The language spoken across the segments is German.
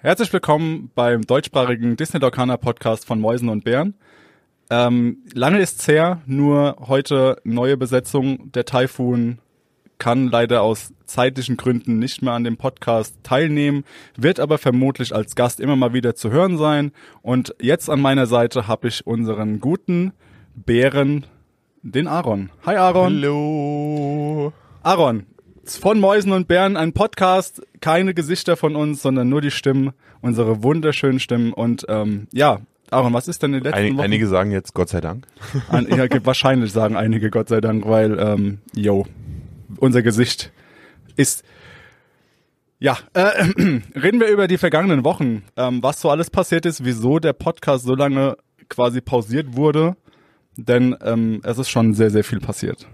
Herzlich willkommen beim deutschsprachigen Disney Dorkana Podcast von Mäusen und Bären. Ähm, lange ist's her, nur heute neue Besetzung. Der Typhoon kann leider aus zeitlichen Gründen nicht mehr an dem Podcast teilnehmen, wird aber vermutlich als Gast immer mal wieder zu hören sein. Und jetzt an meiner Seite habe ich unseren guten Bären, den Aaron. Hi Aaron. Hallo. Aaron, von Mäusen und Bären ein Podcast, keine Gesichter von uns, sondern nur die Stimmen, unsere wunderschönen Stimmen. Und ähm, ja, Aaron, was ist denn in den letzten Einig, Wochen? Einige sagen jetzt Gott sei Dank. Ein, ja, wahrscheinlich sagen einige Gott sei Dank, weil, ähm, yo, unser Gesicht ist. Ja, äh, reden wir über die vergangenen Wochen, ähm, was so alles passiert ist, wieso der Podcast so lange quasi pausiert wurde, denn ähm, es ist schon sehr, sehr viel passiert.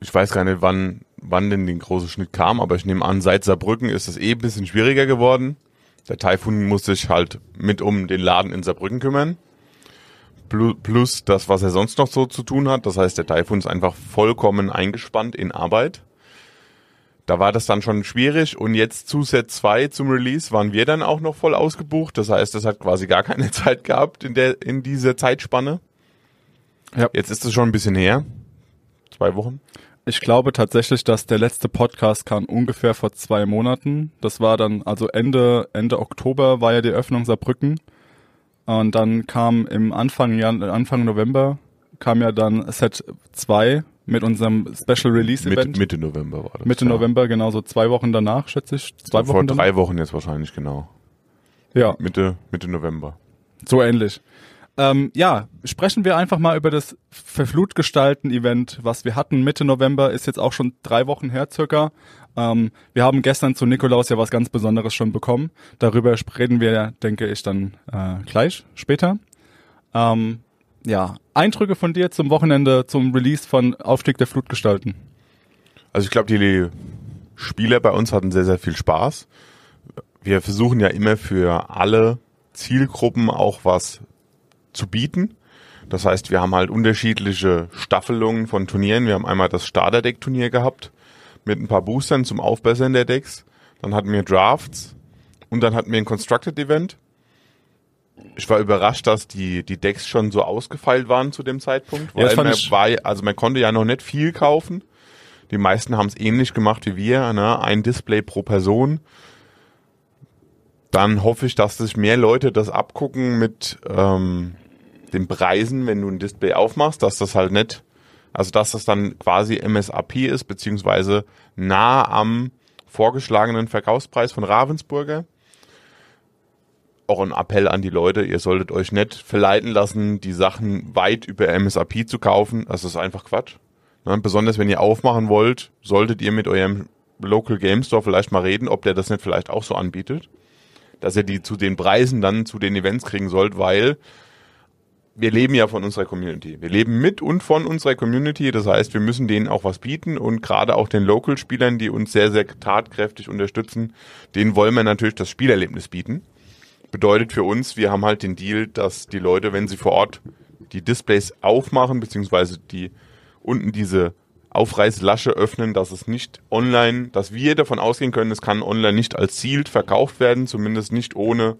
Ich weiß gar nicht, wann, wann denn den große Schnitt kam, aber ich nehme an, seit Saarbrücken ist es eh ein bisschen schwieriger geworden. Der Taifun muss sich halt mit um den Laden in Saarbrücken kümmern. Plu- Plus das, was er sonst noch so zu tun hat. Das heißt, der Taifun ist einfach vollkommen eingespannt in Arbeit. Da war das dann schon schwierig und jetzt zu Set 2 zum Release waren wir dann auch noch voll ausgebucht. Das heißt, das hat quasi gar keine Zeit gehabt in der, in dieser Zeitspanne. Ja. Jetzt ist es schon ein bisschen her. Zwei Wochen. Ich glaube tatsächlich, dass der letzte Podcast kam ungefähr vor zwei Monaten. Das war dann, also Ende, Ende Oktober war ja die Öffnung Saarbrücken. Und dann kam im Anfang, Jan Anfang November, kam ja dann Set 2 mit unserem Special Release Mitte, Event. Mitte November war das. Mitte ja. November, genau so zwei Wochen danach, schätze ich. Zwei Vor Wochen drei Wochen jetzt wahrscheinlich, genau. danach. Ja, Mitte, Mitte November. so ähnlich. Ähm, ja, sprechen wir einfach mal über das Verflutgestalten-Event, was wir hatten Mitte November, ist jetzt auch schon drei Wochen her circa. Ähm, wir haben gestern zu Nikolaus ja was ganz Besonderes schon bekommen. Darüber reden wir, denke ich, dann äh, gleich später. Ähm, ja, Eindrücke von dir zum Wochenende, zum Release von Aufstieg der Flutgestalten. Also ich glaube, die Spieler bei uns hatten sehr, sehr viel Spaß. Wir versuchen ja immer für alle Zielgruppen auch was zu bieten. Das heißt, wir haben halt unterschiedliche Staffelungen von Turnieren. Wir haben einmal das Starterdeck-Turnier gehabt mit ein paar Boostern zum Aufbessern der Decks. Dann hatten wir Drafts und dann hatten wir ein Constructed-Event. Ich war überrascht, dass die, die Decks schon so ausgefeilt waren zu dem Zeitpunkt, Ja, weil fand man, war, also man konnte ja noch nicht viel kaufen. Die meisten haben es ähnlich gemacht wie wir, ne? ein Display pro Person. Dann hoffe ich, dass sich mehr Leute das abgucken mit ähm, den Preisen, wenn du ein Display aufmachst, dass das halt nicht, also dass das dann quasi MSRP ist, beziehungsweise nah am vorgeschlagenen Verkaufspreis von Ravensburger. Auch ein Appell an die Leute, ihr solltet euch nicht verleiten lassen, die Sachen weit über MSRP zu kaufen. Das ist einfach Quatsch. Ne? Besonders wenn ihr aufmachen wollt, solltet ihr mit eurem Local Game Store vielleicht mal reden, ob der das nicht vielleicht auch so anbietet. Dass ihr die zu den Preisen dann zu den Events kriegen sollt, weil wir leben ja von unserer Community. Wir leben mit und von unserer Community. Das heißt, wir müssen denen auch was bieten und gerade auch den Local-Spielern, die uns sehr, sehr tatkräftig unterstützen, denen wollen wir natürlich das Spielerlebnis bieten. Bedeutet für uns, wir haben halt den Deal, dass die Leute, wenn sie vor Ort die Displays aufmachen, beziehungsweise die unten diese Aufreißlasche öffnen, dass es nicht online, dass wir davon ausgehen können, es kann online nicht als Sealed verkauft werden, zumindest nicht ohne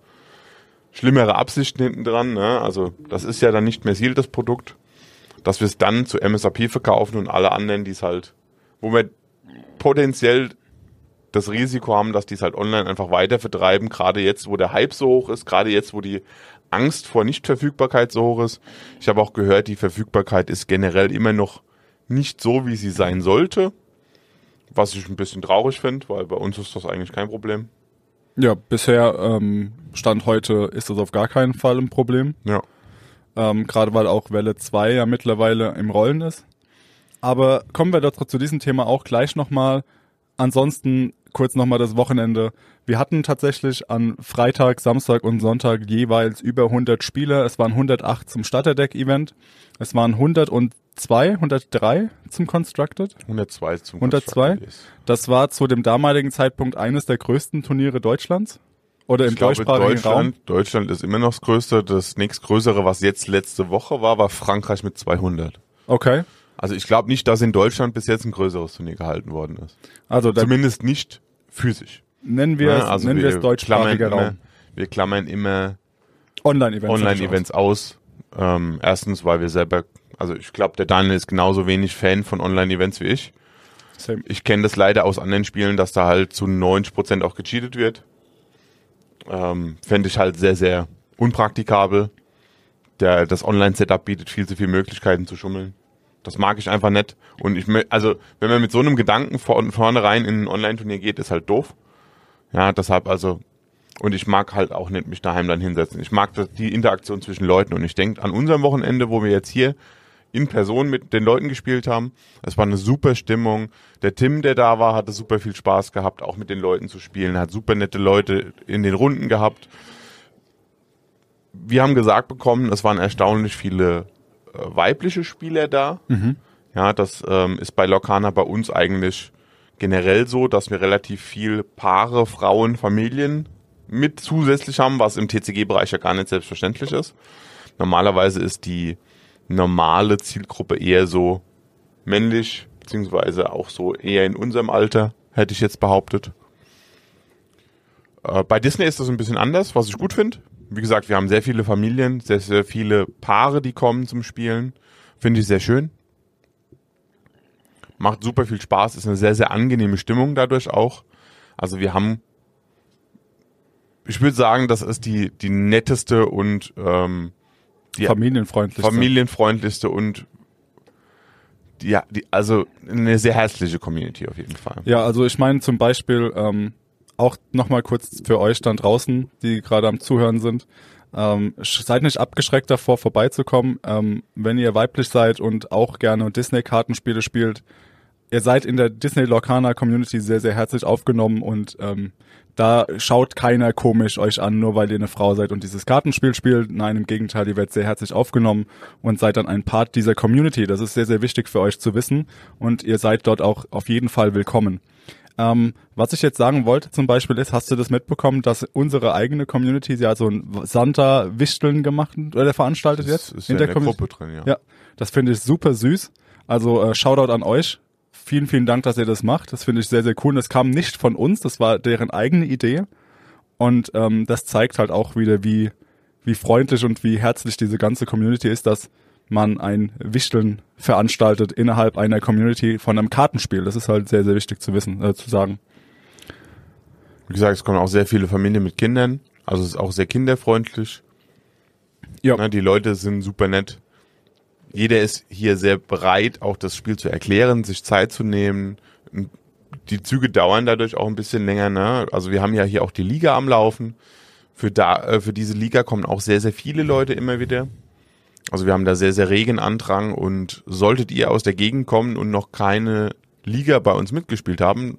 schlimmere Absichten hinten dran. Ne? Also das ist ja dann nicht mehr Sealed, das Produkt. Dass wir es dann zu MSRP verkaufen und alle anderen, die es halt, wo wir potenziell das Risiko haben, dass die es halt online einfach weiter vertreiben, gerade jetzt, wo der Hype so hoch ist, gerade jetzt, wo die Angst vor Nichtverfügbarkeit so hoch ist. Ich habe auch gehört, die Verfügbarkeit ist generell immer noch nicht so, wie sie sein sollte. Was ich ein bisschen traurig finde, weil bei uns ist das eigentlich kein Problem. Ja, bisher ähm, Stand heute ist das auf gar keinen Fall ein Problem. Ja. ähm, gerade weil auch Welle 2 ja mittlerweile im Rollen ist. Aber kommen wir doch zu diesem Thema auch gleich nochmal. Ansonsten kurz nochmal das Wochenende. Wir hatten tatsächlich an Freitag, Samstag und Sonntag jeweils über 100 Spieler. Es waren 108 zum Starterdeck-Event. Es waren 102, 103 zum Constructed. 102 zum 102? Constructed Days. Das war zu dem damaligen Zeitpunkt eines der größten Turniere Deutschlands. Oder im Ich deutschsprachigen Raum. Deutschland, Deutschland ist immer noch das Größte. Das nächstgrößere, was jetzt letzte Woche war, war Frankreich mit 200. Okay. Also ich glaube nicht, dass in Deutschland bis jetzt ein größeres Turnier gehalten worden ist. Also Zumindest nicht physisch. nennen wir, Ne? es, Also nennen wir es deutschsprachiger klammern Raum. Immer, wir klammern immer Online-Events. Online-Events aus. Ähm, erstens, weil wir selber, also ich glaube, der Daniel ist genauso wenig Fan von Online-Events wie ich. Same. Ich kenne das leider aus anderen Spielen, dass da halt zu 90% auch gecheatet wird. Ähm, Fände ich halt sehr, sehr unpraktikabel. Der, das Online-Setup bietet viel zu viele Möglichkeiten zu schummeln. Das mag ich einfach nicht. Und ich, also, wenn man mit so einem Gedanken von vornherein in ein Online-Turnier geht, ist halt doof. Ja, deshalb also, und ich mag halt auch nicht mich daheim dann hinsetzen. Ich mag die Interaktion zwischen Leuten. Und ich denke an unserem Wochenende, wo wir jetzt hier in Person mit den Leuten gespielt haben. Es war eine super Stimmung. Der Tim, der da war, hatte super viel Spaß gehabt, auch mit den Leuten zu spielen. Hat super nette Leute in den Runden gehabt. Wir haben gesagt bekommen, es waren erstaunlich viele äh, weibliche Spieler da. Ja, das ähm, ist bei Lokana bei uns eigentlich generell so, dass wir relativ viel Paare, Frauen, Familien mit zusätzlich haben, was im TCG-Bereich ja gar nicht selbstverständlich ist. Normalerweise ist die normale Zielgruppe eher so männlich, beziehungsweise auch so eher in unserem Alter, hätte ich jetzt behauptet. Äh, bei Disney ist das ein bisschen anders, was ich gut finde. Wie gesagt, wir haben sehr viele Familien, sehr, sehr viele Paare, die kommen zum Spielen. Finde ich sehr schön. Macht super viel Spaß, ist eine sehr, sehr angenehme Stimmung dadurch auch. Also wir haben, ich würde sagen, das ist die, die netteste und ähm, die Familienfreundlich. familienfreundlichste und ja, die, also eine sehr herzliche Community auf jeden Fall. Ja, also ich meine zum Beispiel ähm, auch nochmal kurz für euch dann draußen, die gerade am Zuhören sind. Ähm, seid nicht abgeschreckt davor, vorbeizukommen. Ähm, wenn ihr weiblich seid und auch gerne Disney-Kartenspiele spielt, ihr seid in der Disney Lorcaner Community sehr, sehr herzlich aufgenommen und ähm, da schaut keiner komisch euch an, nur weil ihr eine Frau seid und dieses Kartenspiel spielt. Nein, im Gegenteil, ihr werdet sehr herzlich aufgenommen und seid dann ein Part dieser Community. Das ist sehr, sehr wichtig für euch zu wissen und ihr seid dort auch auf jeden Fall willkommen. Ähm, was ich jetzt sagen wollte zum Beispiel ist, hast du das mitbekommen, dass unsere eigene Community, sie hat so ein Santa-Wichteln gemacht oder veranstaltet Das jetzt ist ja in der? Gruppe drin, ja. Ja, das finde ich super süß. Also äh, Shoutout an euch. Vielen, vielen Dank, dass ihr das macht. Das finde ich sehr, sehr cool. Und das kam nicht von uns, das war deren eigene Idee. Und ähm, das zeigt halt auch wieder, wie, wie freundlich und wie herzlich diese ganze Community ist, dass man ein Wichteln veranstaltet innerhalb einer Community von einem Kartenspiel. Das ist halt sehr, sehr wichtig zu wissen, äh, zu sagen. Wie gesagt, es kommen auch sehr viele Familien mit Kindern. Also es ist auch sehr kinderfreundlich. Ja. Na, die Leute sind super nett. Jeder ist hier sehr bereit, auch das Spiel zu erklären, sich Zeit zu nehmen. Die Züge dauern dadurch auch ein bisschen länger. Ne? Also wir haben ja hier auch die Liga am Laufen. Für, da, äh, für diese Liga kommen auch sehr, sehr viele Leute immer wieder. Also wir haben da sehr, sehr regen Andrang und solltet ihr aus der Gegend kommen und noch keine Liga bei uns mitgespielt haben,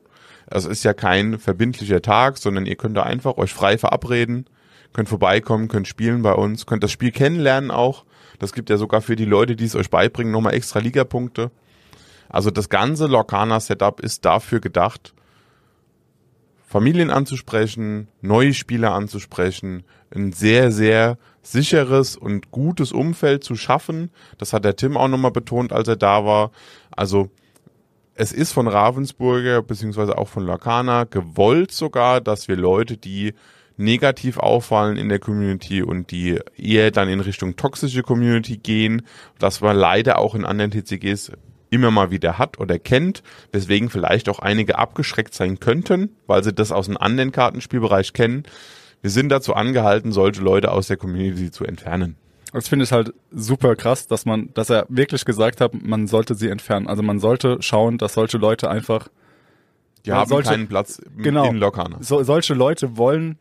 es ist ja kein verbindlicher Tag, sondern ihr könnt da einfach euch frei verabreden, könnt vorbeikommen, könnt spielen bei uns, könnt das Spiel kennenlernen auch. Das gibt ja sogar für die Leute, die es euch beibringen, nochmal extra Ligapunkte. Also das ganze Lorcana-Setup ist dafür gedacht, Familien anzusprechen, neue Spieler anzusprechen, ein sehr, sehr sicheres und gutes Umfeld zu schaffen. Das hat der Tim auch nochmal betont, als er da war. Also es ist von Ravensburger beziehungsweise auch von Lorcana gewollt sogar, dass wir Leute, die negativ auffallen in der Community und die eher dann in Richtung toxische Community gehen, das man leider auch in anderen TCGs immer mal wieder hat oder kennt, weswegen vielleicht auch einige abgeschreckt sein könnten, weil sie das aus einem anderen Kartenspielbereich kennen. Wir sind dazu angehalten, solche Leute aus der Community zu entfernen. Das finde ich halt super krass, dass man, dass er wirklich gesagt hat, man sollte sie entfernen. Also man sollte schauen, dass solche Leute einfach Die haben solche- keinen Platz Genau. in Lokana. so, solche Leute wollen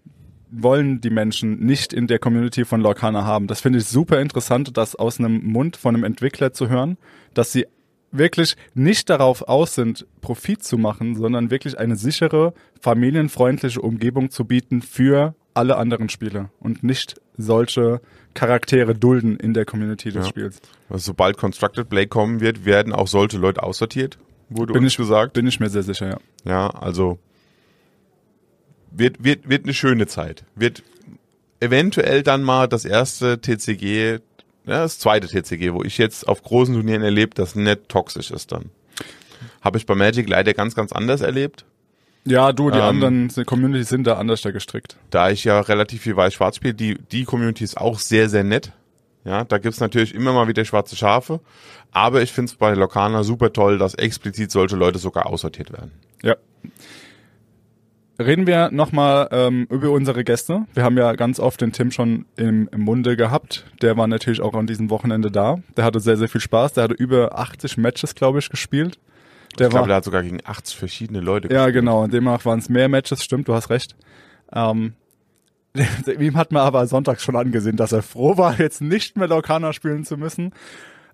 wollen die Menschen nicht in der Community von Lorcana haben. Das finde ich super interessant, das aus einem Mund von einem Entwickler zu hören, dass sie wirklich nicht darauf aus sind, Profit zu machen, sondern wirklich eine sichere, familienfreundliche Umgebung zu bieten für alle anderen Spieler und nicht solche Charaktere dulden in der Community des Ja. Spiels. Also sobald Constructed Play kommen wird, werden auch solche Leute aussortiert, wurde Bin uns ich, gesagt. bin ich mir sehr sicher, ja. Ja, also wird, wird, wird eine schöne Zeit. Wird eventuell dann mal das erste TCG, ja, das zweite TCG, wo ich jetzt auf großen Turnieren erlebt, das nicht toxisch ist dann. Habe ich bei Magic leider ganz, ganz anders erlebt. Ja, du, die Ähm, anderen Communities sind da anders da gestrickt. Da ich ja relativ viel Weiß-Schwarz spiele, die, die Community ist auch sehr, sehr nett. Ja, da gibt's natürlich immer mal wieder schwarze Schafe. Aber ich find's bei Lokana super toll, dass explizit solche Leute sogar aussortiert werden. Ja. Reden wir nochmal ähm, über unsere Gäste. Wir haben ja ganz oft den Tim schon im, im Munde gehabt. Der war natürlich auch an diesem Wochenende da. Der hatte sehr, sehr viel Spaß. Der hatte über 80 Matches, glaube ich, gespielt. Der Ich glaube, der hat sogar gegen 80 verschiedene Leute ja, gespielt. genau. Demnach waren es mehr Matches. Stimmt, du hast recht. Ähm, ihm hat man aber sonntags schon angesehen, dass er froh war, jetzt nicht mehr Lokana spielen zu müssen.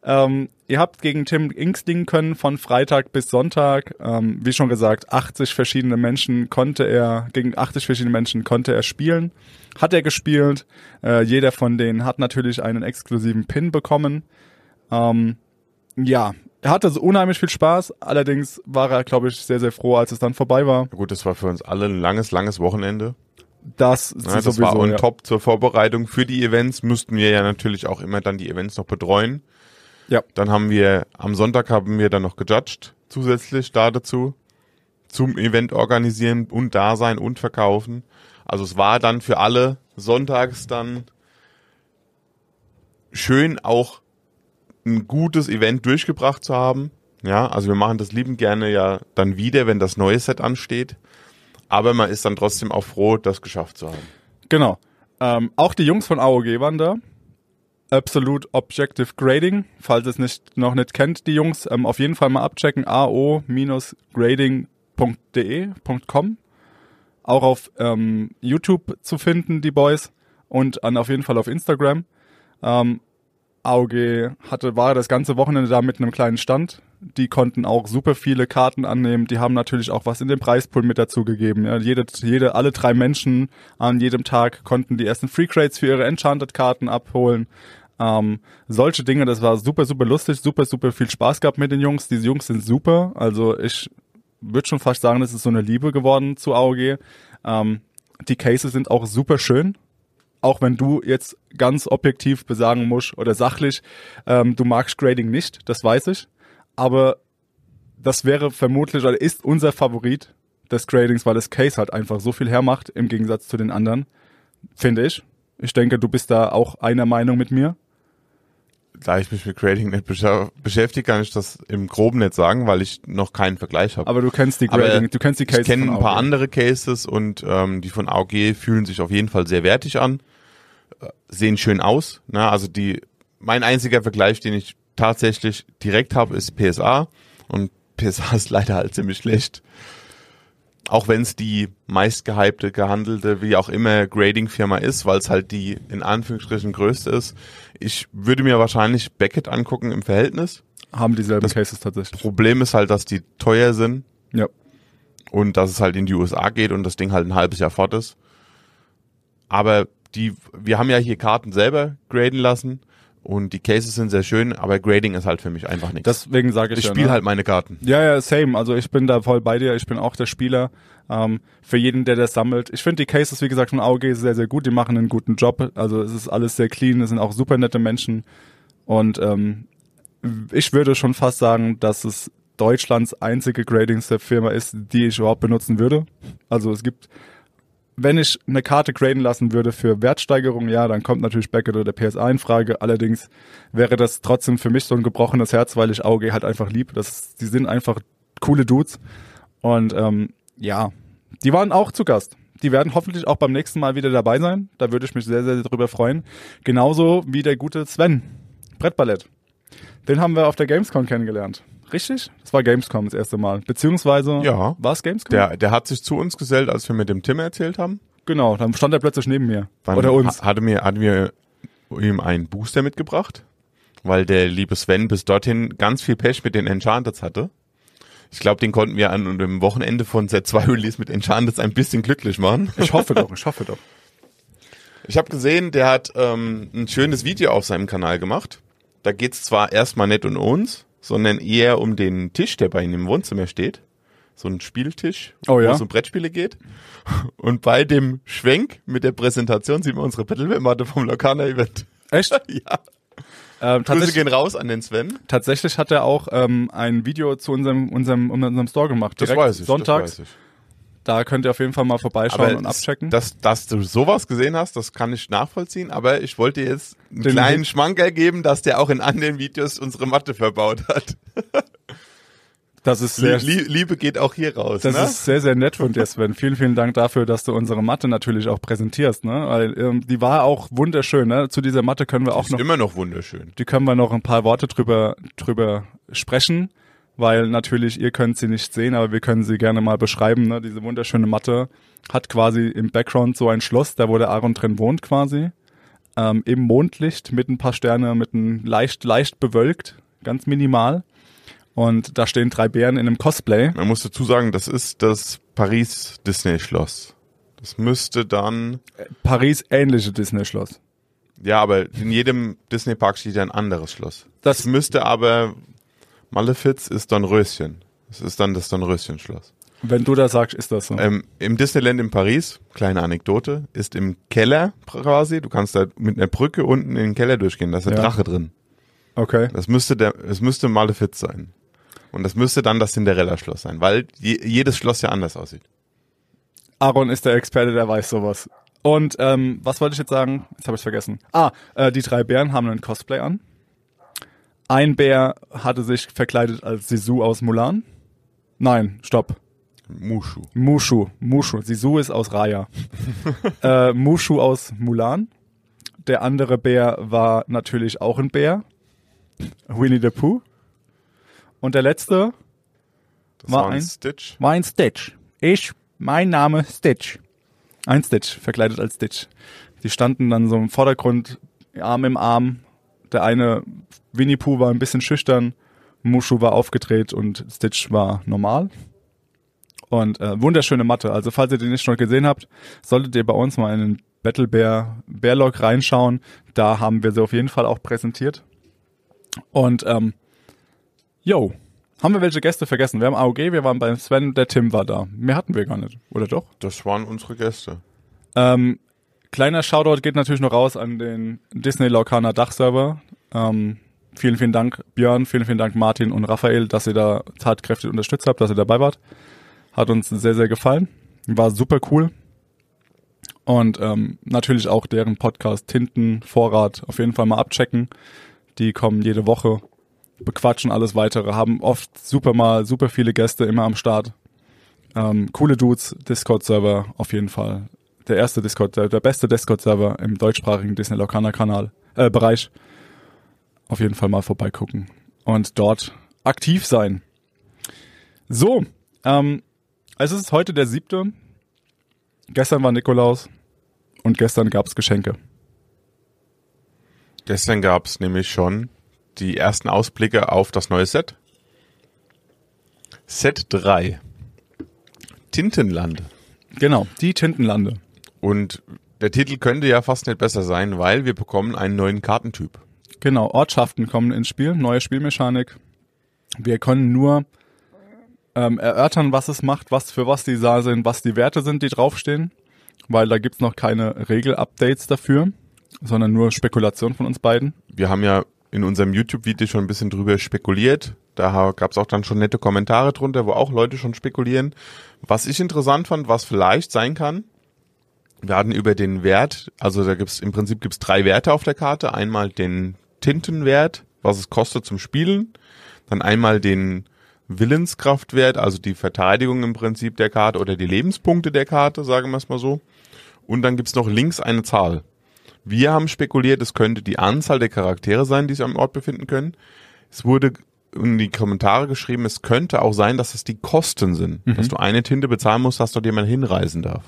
Ähm, ihr habt gegen Tim Ingsling können von Freitag bis Sonntag. Ähm, wie schon gesagt, 80 verschiedene Menschen konnte er, gegen 80 verschiedene Menschen konnte er spielen. Hat er gespielt. Äh, jeder von denen hat natürlich einen exklusiven Pin bekommen. Ähm, ja, er hatte so unheimlich viel Spaß. Allerdings war er, glaube ich, sehr, sehr froh, als es dann vorbei war. Gut, das war für uns alle ein langes, langes Wochenende. Das, Ja, das sowieso, war on ja. top zur Vorbereitung für die Events. Müssten wir ja natürlich auch immer dann die Events noch betreuen. Ja. Dann haben wir, am Sonntag haben wir dann noch gejudged, zusätzlich da dazu. Zum Event organisieren und da sein und verkaufen. Also es war dann für alle sonntags dann schön auch ein gutes Event durchgebracht zu haben. Ja, also wir machen das liebend gerne ja dann wieder, wenn das neue Set ansteht. Aber man ist dann trotzdem auch froh, das geschafft zu haben. Genau. Ähm, auch die Jungs von AOG waren da. Absolute Objective Grading, falls es nicht noch nicht kennt, die Jungs, ähm, auf jeden Fall mal abchecken, ao-grading.de.com. Auch auf ähm, YouTube zu finden, die Boys. Und an, auf jeden Fall auf Instagram. Ähm, AOG hatte, war das ganze Wochenende da mit einem kleinen Stand. Die konnten auch super viele Karten annehmen. Die haben natürlich auch was in den Preispool mit dazu gegeben. Ja, jede, jede, alle drei Menschen an jedem Tag konnten die ersten Free Crates für ihre Enchanted-Karten abholen. Ähm, solche Dinge, das war super, super lustig, super, super viel Spaß gehabt mit den Jungs. Diese Jungs sind super. Also ich würde schon fast sagen, das ist so eine Liebe geworden zu AOG. Ähm, die Cases sind auch super schön auch wenn du jetzt ganz objektiv besagen musst oder sachlich, ähm, du magst Grading nicht, das weiß ich. Aber das wäre vermutlich oder ist unser Favorit des Gradings, weil das Case halt einfach so viel hermacht im Gegensatz zu den anderen, finde ich. Ich denke, du bist da auch einer Meinung mit mir. Da ich mich mit Grading nicht beschäftige, kann ich das im Groben nicht sagen, weil ich noch keinen Vergleich habe. Aber du kennst die Aber Grading, du kennst die Cases Ich kenne ein paar andere Cases und ähm, die von AOG fühlen sich auf jeden Fall sehr wertig an, äh, sehen schön aus. Ne? Also die, mein einziger Vergleich, den ich tatsächlich direkt habe, ist PSA und PSA ist leider halt ziemlich schlecht. Auch wenn es die meistgehypte, gehandelte, wie auch immer Grading-Firma ist, weil es halt die in Anführungsstrichen größte ist. Ich würde mir wahrscheinlich Beckett angucken im Verhältnis. Haben dieselben Das- Cases tatsächlich. Problem ist halt, dass die teuer sind Ja. und dass es halt in die USA geht und das Ding halt ein halbes Jahr fort ist. Aber die, wir haben ja hier Karten selber graden lassen und die Cases sind sehr schön, aber Grading ist halt für mich einfach nichts. Deswegen sage ich, Ich ja, spiele ne? halt meine Karten. Ja, ja, same. Also ich bin da voll bei dir. Ich bin auch der Spieler. Ähm, für jeden, der das sammelt. Ich finde die Cases, wie gesagt, von AOG sehr, sehr gut. Die machen einen guten Job. Also es ist alles sehr clean. Es sind auch super nette Menschen. Und ähm, ich würde schon fast sagen, dass es Deutschlands einzige Grading-Firma ist, die ich überhaupt benutzen würde. Also es gibt, wenn ich eine Karte graden lassen würde für Wertsteigerung, ja, dann kommt natürlich Beckett oder der PSA in Frage. Allerdings wäre das trotzdem für mich so ein gebrochenes Herz, weil ich AOG halt einfach lieb. Das, die sind einfach coole Dudes. Und ähm, ja, die waren auch zu Gast. Die werden hoffentlich auch beim nächsten Mal wieder dabei sein. Da würde ich mich sehr, sehr drüber freuen. Genauso wie der gute Sven. Brettballett. Den haben wir auf der Gamescom kennengelernt. Richtig? Das war Gamescom das erste Mal. Beziehungsweise, Ja. war es Gamescom? Der, der hat sich zu uns gesellt, als wir mit dem Tim erzählt haben. Genau, dann stand er plötzlich neben mir. Dann Oder uns. ha- Hatte mir, hatten wir ihm einen Booster mitgebracht, weil der liebe Sven bis dorthin ganz viel Pech mit den Enchanteds hatte. Ich glaube, den konnten wir an dem Wochenende von Set 2 Release mit Enchanteds ein bisschen glücklich machen. Ich hoffe doch, ich hoffe doch. Ich habe gesehen, der hat ähm, ein schönes Video auf seinem Kanal gemacht. Da geht's zwar erstmal nicht um uns, sondern eher um den Tisch, der bei ihm im Wohnzimmer steht. So ein Spieltisch, Oh ja? wo es um Brettspiele geht. Und bei dem Schwenk mit der Präsentation sieht man unsere Battleware-Matte vom Lokana Event. Echt? ja. Ähm, Grüße tatsächlich, gehen raus an den Sven. tatsächlich hat er auch ähm, ein Video zu unserem, unserem, unserem Store gemacht. Das Direkt weiß ich. Sonntags. Das weiß ich. Da könnt ihr auf jeden Fall mal vorbeischauen und abchecken. Dass, dass du sowas gesehen hast, das kann ich nachvollziehen, aber ich wollte dir jetzt einen Den- kleinen Schmankerl geben, dass der auch in anderen Videos unsere Matte verbaut hat. das ist sehr, Lie Liebe geht auch hier raus. das ne? ist sehr, sehr nett von dir, Sven. Vielen, vielen Dank dafür, dass du unsere Matte natürlich auch präsentierst, ne? Weil ähm, die war auch wunderschön, ne? Zu dieser Matte können wir auch ist noch immer noch wunderschön. die können wir noch ein paar Worte drüber, drüber sprechen, weil natürlich ihr könnt sie nicht sehen, aber wir können sie gerne mal beschreiben. Ne? Diese wunderschöne Matte hat quasi im Background so ein Schloss, da wo der Aaron drin wohnt quasi. Ähm, Im Mondlicht mit ein paar Sterne, mit ein leicht, leicht bewölkt, ganz minimal. Und da stehen drei Bären in einem Cosplay. Man muss dazu sagen, das ist das Paris Disney Schloss. Das müsste dann, Paris ähnliche Disney-Schloss. ja, aber in jedem Disney Park steht ja ein anderes Schloss. Das- Das müsste aber, Malefiz ist Dornröschen. Das ist dann das Dornröschen-Schloss. Wenn du das sagst, ist das so. Ähm, Im Disneyland in Paris, kleine Anekdote, ist im Keller quasi, du kannst da mit einer Brücke unten in den Keller durchgehen, da ist ein Ja. Drache drin. Okay. Das müsste der, es müsste Malefiz sein. Und das müsste dann das Cinderella-Schloss sein, weil je, jedes Schloss ja anders aussieht. Aaron ist der Experte, der weiß sowas. Und ähm, was wollte ich jetzt sagen? Jetzt habe ich vergessen. Ah, äh, die drei Bären haben einen Cosplay an. Ein Bär hatte sich verkleidet als Sisu aus Mulan. Nein, stopp. Mushu. Mushu. Mushu. Sisu ist aus Raya. äh, Mushu aus Mulan. Der andere Bär war natürlich auch ein Bär. Winnie the Pooh. Und der letzte Das War war ein ein- Stitch. war ein Stitch. Ich, mein Name Stitch. Ein Stitch, verkleidet als Stitch. Die standen dann so im Vordergrund, Arm im Arm. Der eine, Winnie Pooh war ein bisschen schüchtern, Mushu war aufgedreht und Stitch war normal. Und äh, wunderschöne Matte. Also falls ihr den nicht schon gesehen habt, solltet ihr bei uns mal in den Battle Bear Bearlog reinschauen. Da haben wir sie auf jeden Fall auch präsentiert. Und ähm, yo, haben wir welche Gäste vergessen? Wir haben AOG, wir waren beim Sven, der Tim war da. Mehr hatten wir gar nicht, oder doch? Das waren unsere Gäste. Ähm, kleiner Shoutout geht natürlich noch raus an den Disney Lorcaner Dachserver. Ähm, vielen, vielen Dank Björn, vielen, vielen Dank Martin und Raphael, dass ihr da tatkräftig unterstützt habt, dass ihr dabei wart. Hat uns sehr, sehr gefallen. War super cool. Und ähm, natürlich auch deren Podcast Tinten, Vorrat auf jeden Fall mal abchecken. Die kommen jede Woche, bequatschen alles weitere, haben oft super mal, super viele Gäste immer am Start. Ähm, coole Dudes, Discord-Server auf jeden Fall. Der erste Discord, der, der beste Discord-Server im deutschsprachigen Disney Locana Kanal, äh, Bereich. Auf jeden Fall mal vorbeigucken und dort aktiv sein. So, ähm, es ist heute der siebte. Gestern war Nikolaus und gestern gab's Geschenke. Gestern gab es nämlich schon die ersten Ausblicke auf das neue Set. Set 3. Tintenland. Genau, die Tintenlande. Und der Titel könnte ja fast nicht besser sein, weil wir bekommen einen neuen Kartentyp. Genau, Ortschaften kommen ins Spiel, neue Spielmechanik. Wir können nur ähm, erörtern, was es macht, was für was die da sind, was die Werte sind, die draufstehen, weil da gibt's noch keine Regel-Updates dafür, sondern nur Spekulation von uns beiden. Wir haben ja in unserem YouTube-Video schon ein bisschen drüber spekuliert. Da gab es auch dann schon nette Kommentare drunter, wo auch Leute schon spekulieren. Was ich interessant fand, was vielleicht sein kann, wir hatten über den Wert, also da gibt's im Prinzip gibt's drei Werte auf der Karte. Einmal den Tintenwert, was es kostet zum Spielen, dann einmal den Willenskraftwert, also die Verteidigung im Prinzip der Karte oder die Lebenspunkte der Karte, sagen wir es mal so. Und dann gibt's noch links eine Zahl. Wir haben spekuliert, es könnte die Anzahl der Charaktere sein, die sich am Ort befinden können. Es wurde in die Kommentare geschrieben, es könnte auch sein, dass es die Kosten sind, dass du eine Tinte bezahlen musst, dass dort jemand hinreisen darf.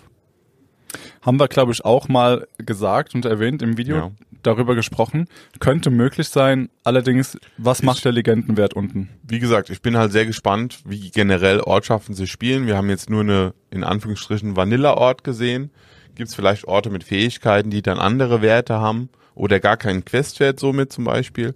Haben wir, glaube ich, auch mal gesagt und erwähnt im Video Ja. darüber gesprochen. Könnte möglich sein, allerdings, was macht der Legendenwert unten? Wie gesagt, ich bin halt sehr gespannt, wie generell Ortschaften sich spielen. Wir haben jetzt nur eine, in Anführungsstrichen, Vanilla-Ort gesehen. Gibt es vielleicht Orte mit Fähigkeiten, die dann andere Werte haben oder gar keinen Questwert somit zum Beispiel.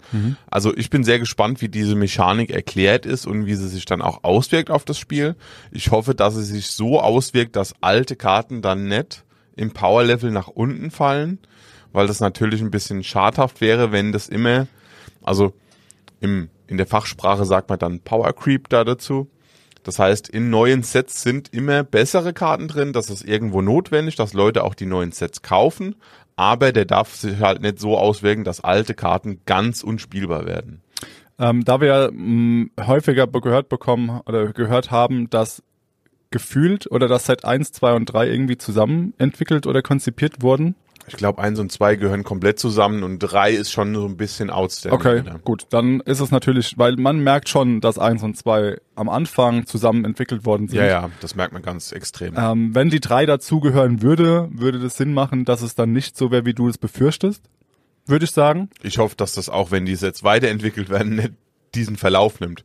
Also ich bin sehr gespannt, wie diese Mechanik erklärt ist und wie sie sich dann auch auswirkt auf das Spiel. Ich hoffe, dass es sich so auswirkt, dass alte Karten dann nicht im Power-Level nach unten fallen, weil das natürlich ein bisschen schadhaft wäre, wenn das immer, also im, in der Fachsprache sagt man dann Power Creep da dazu, Das heißt, in neuen Sets sind immer bessere Karten drin. Das ist irgendwo notwendig, dass Leute auch die neuen Sets kaufen. Aber der darf sich halt nicht so auswirken, dass alte Karten ganz unspielbar werden. Ähm, da wir mh, häufiger gehört bekommen oder gehört haben, dass gefühlt oder dass Set 1, 2 und 3 irgendwie zusammen entwickelt oder konzipiert wurden. Ich glaube, eins und zwei gehören komplett zusammen und drei ist schon so ein bisschen outstanding. Okay, wieder. gut. Dann ist es natürlich, weil man merkt schon, dass 1 und 2 am Anfang zusammen entwickelt worden sind. Ja, ja, das merkt man ganz extrem. Ähm, wenn die drei dazugehören würde, würde das Sinn machen, dass es dann nicht so wäre, wie du es befürchtest, würde ich sagen. Ich hoffe, dass das auch, wenn die Sets weiterentwickelt werden, nicht diesen Verlauf nimmt.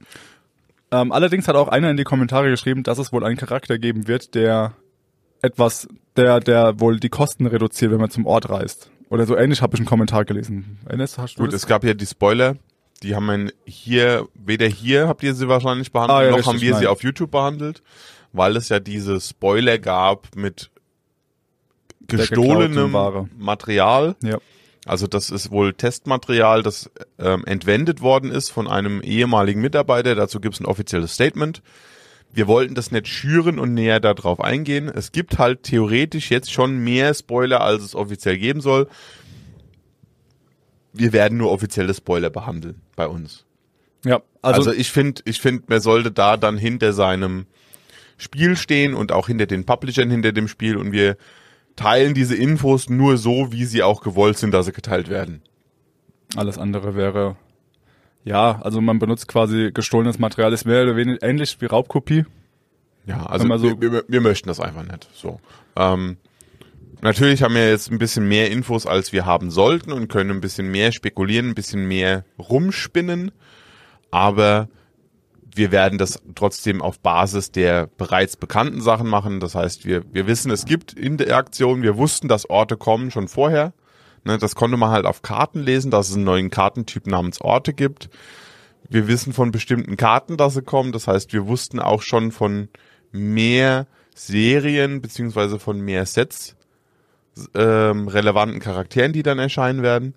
Ähm, allerdings hat auch einer in die Kommentare geschrieben, dass es wohl einen Charakter geben wird, der etwas, der, der wohl die Kosten reduziert, wenn man zum Ort reist. Oder so ähnlich habe ich einen Kommentar gelesen. Enes, hast du Gut, das? es gab ja die Spoiler, die haben wir hier, weder hier habt ihr sie wahrscheinlich behandelt, Ah, ja, noch richtig, haben wir sie nein. auf YouTube behandelt, weil es ja diese Spoiler gab mit gestohlenem. Material. Ja. Also das ist wohl Testmaterial, das ähm, entwendet worden ist von einem ehemaligen Mitarbeiter. Dazu gibt es ein offizielles Statement. Wir wollten das nicht schüren und näher darauf eingehen. Es gibt halt theoretisch jetzt schon mehr Spoiler, als es offiziell geben soll. Wir werden nur offizielle Spoiler behandeln bei uns. Ja, Also, also, ich finde, ich finde, man sollte da dann hinter seinem Spiel stehen und auch hinter den Publishern hinter dem Spiel und wir teilen diese Infos nur so, wie sie auch gewollt sind, dass sie geteilt werden. alles andere wäre, ja, also man benutzt quasi gestohlenes Material, ist mehr oder weniger ähnlich wie Raubkopie. Ja, also so- wir, wir, wir möchten das einfach nicht. So. Ähm, natürlich haben wir jetzt ein bisschen mehr Infos, als wir haben sollten und können ein bisschen mehr spekulieren, ein bisschen mehr rumspinnen, aber wir werden das trotzdem auf Basis der bereits bekannten Sachen machen. Das heißt, wir, wir wissen, es gibt Interaktion, wir wussten, dass Orte kommen schon vorher. Ne, das konnte man halt auf Karten lesen, dass es einen neuen Kartentyp namens Orte gibt. Wir wissen von bestimmten Karten, dass sie kommen. Das heißt, wir wussten auch schon von mehr Serien beziehungsweise von mehr Sets ähm, relevanten Charakteren, die dann erscheinen werden.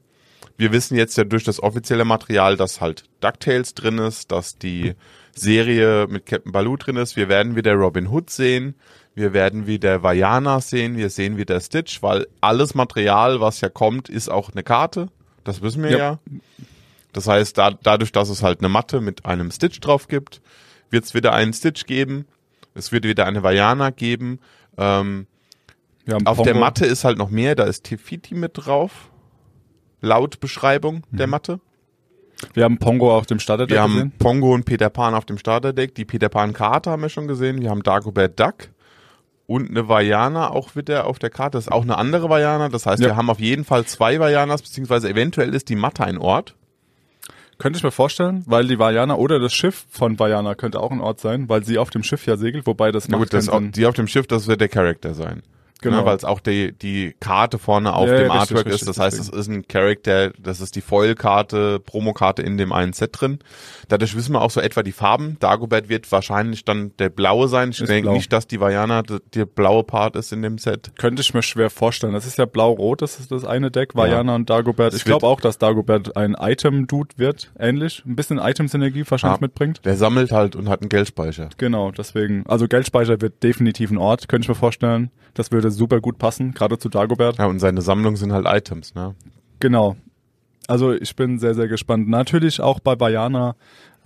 Wir wissen jetzt ja durch das offizielle Material, dass halt DuckTales drin ist, dass die Serie mit Captain Baloo drin ist. Wir werden wieder Robin Hood sehen. Wir werden wieder Vajana sehen. Wir sehen wieder Stitch, weil alles Material, was ja kommt, ist auch eine Karte. Das wissen wir ja. Ja. Das heißt, da, dadurch, dass es halt eine Matte mit einem Stitch drauf gibt, wird es wieder einen Stitch geben. Es wird wieder eine Vajana geben. Ähm, haben auf der Pongo. Matte ist halt noch mehr, da ist Tefiti mit drauf. Laut Beschreibung der Matte. Wir haben Pongo auf dem Starterdeck Wir haben gesehen. Pongo und Peter Pan auf dem Starterdeck. Die Peter Pan Karte haben wir schon gesehen. Wir haben Dagobert Duck und eine Vajana auch wieder auf der Karte. Das ist auch eine andere Vajana. Das heißt, Ja. wir haben auf jeden Fall zwei Vajanas, beziehungsweise eventuell ist die Matte ein Ort. Könnte ich mir vorstellen, weil die Vajana oder das Schiff von Vajana könnte auch ein Ort sein, weil sie auf dem Schiff ja segelt, wobei das Na gut, das die auf dem Schiff, das wird der Charakter sein. Genau. Genau. Weil es auch die, die Karte vorne auf Ja, dem ja, richtig, Artwork richtig, ist. Das heißt, es ist ein Charakter, das ist die Foil-Karte, Promokarte in dem einen Set drin. Dadurch wissen wir auch so etwa die Farben. Dagobert wird wahrscheinlich dann der blaue sein. Ich denke nicht, dass die Vajana der blaue Part ist in dem Set. Könnte ich mir schwer vorstellen. Das ist ja blau-rot, das ist das eine Deck, Vajana und Dagobert. Ich glaube auch, dass Dagobert ein Item-Dude wird, ähnlich. Ein bisschen Item-Synergie wahrscheinlich Ja. mitbringt. Der sammelt halt und hat einen Geldspeicher. Genau, deswegen. Also Geldspeicher wird definitiv ein Ort, könnte ich mir vorstellen. Das würde super gut passen, gerade zu Dagobert. Ja, und seine Sammlung sind halt Items, ne? Genau. Also ich bin sehr, sehr gespannt. Natürlich auch bei Vajana,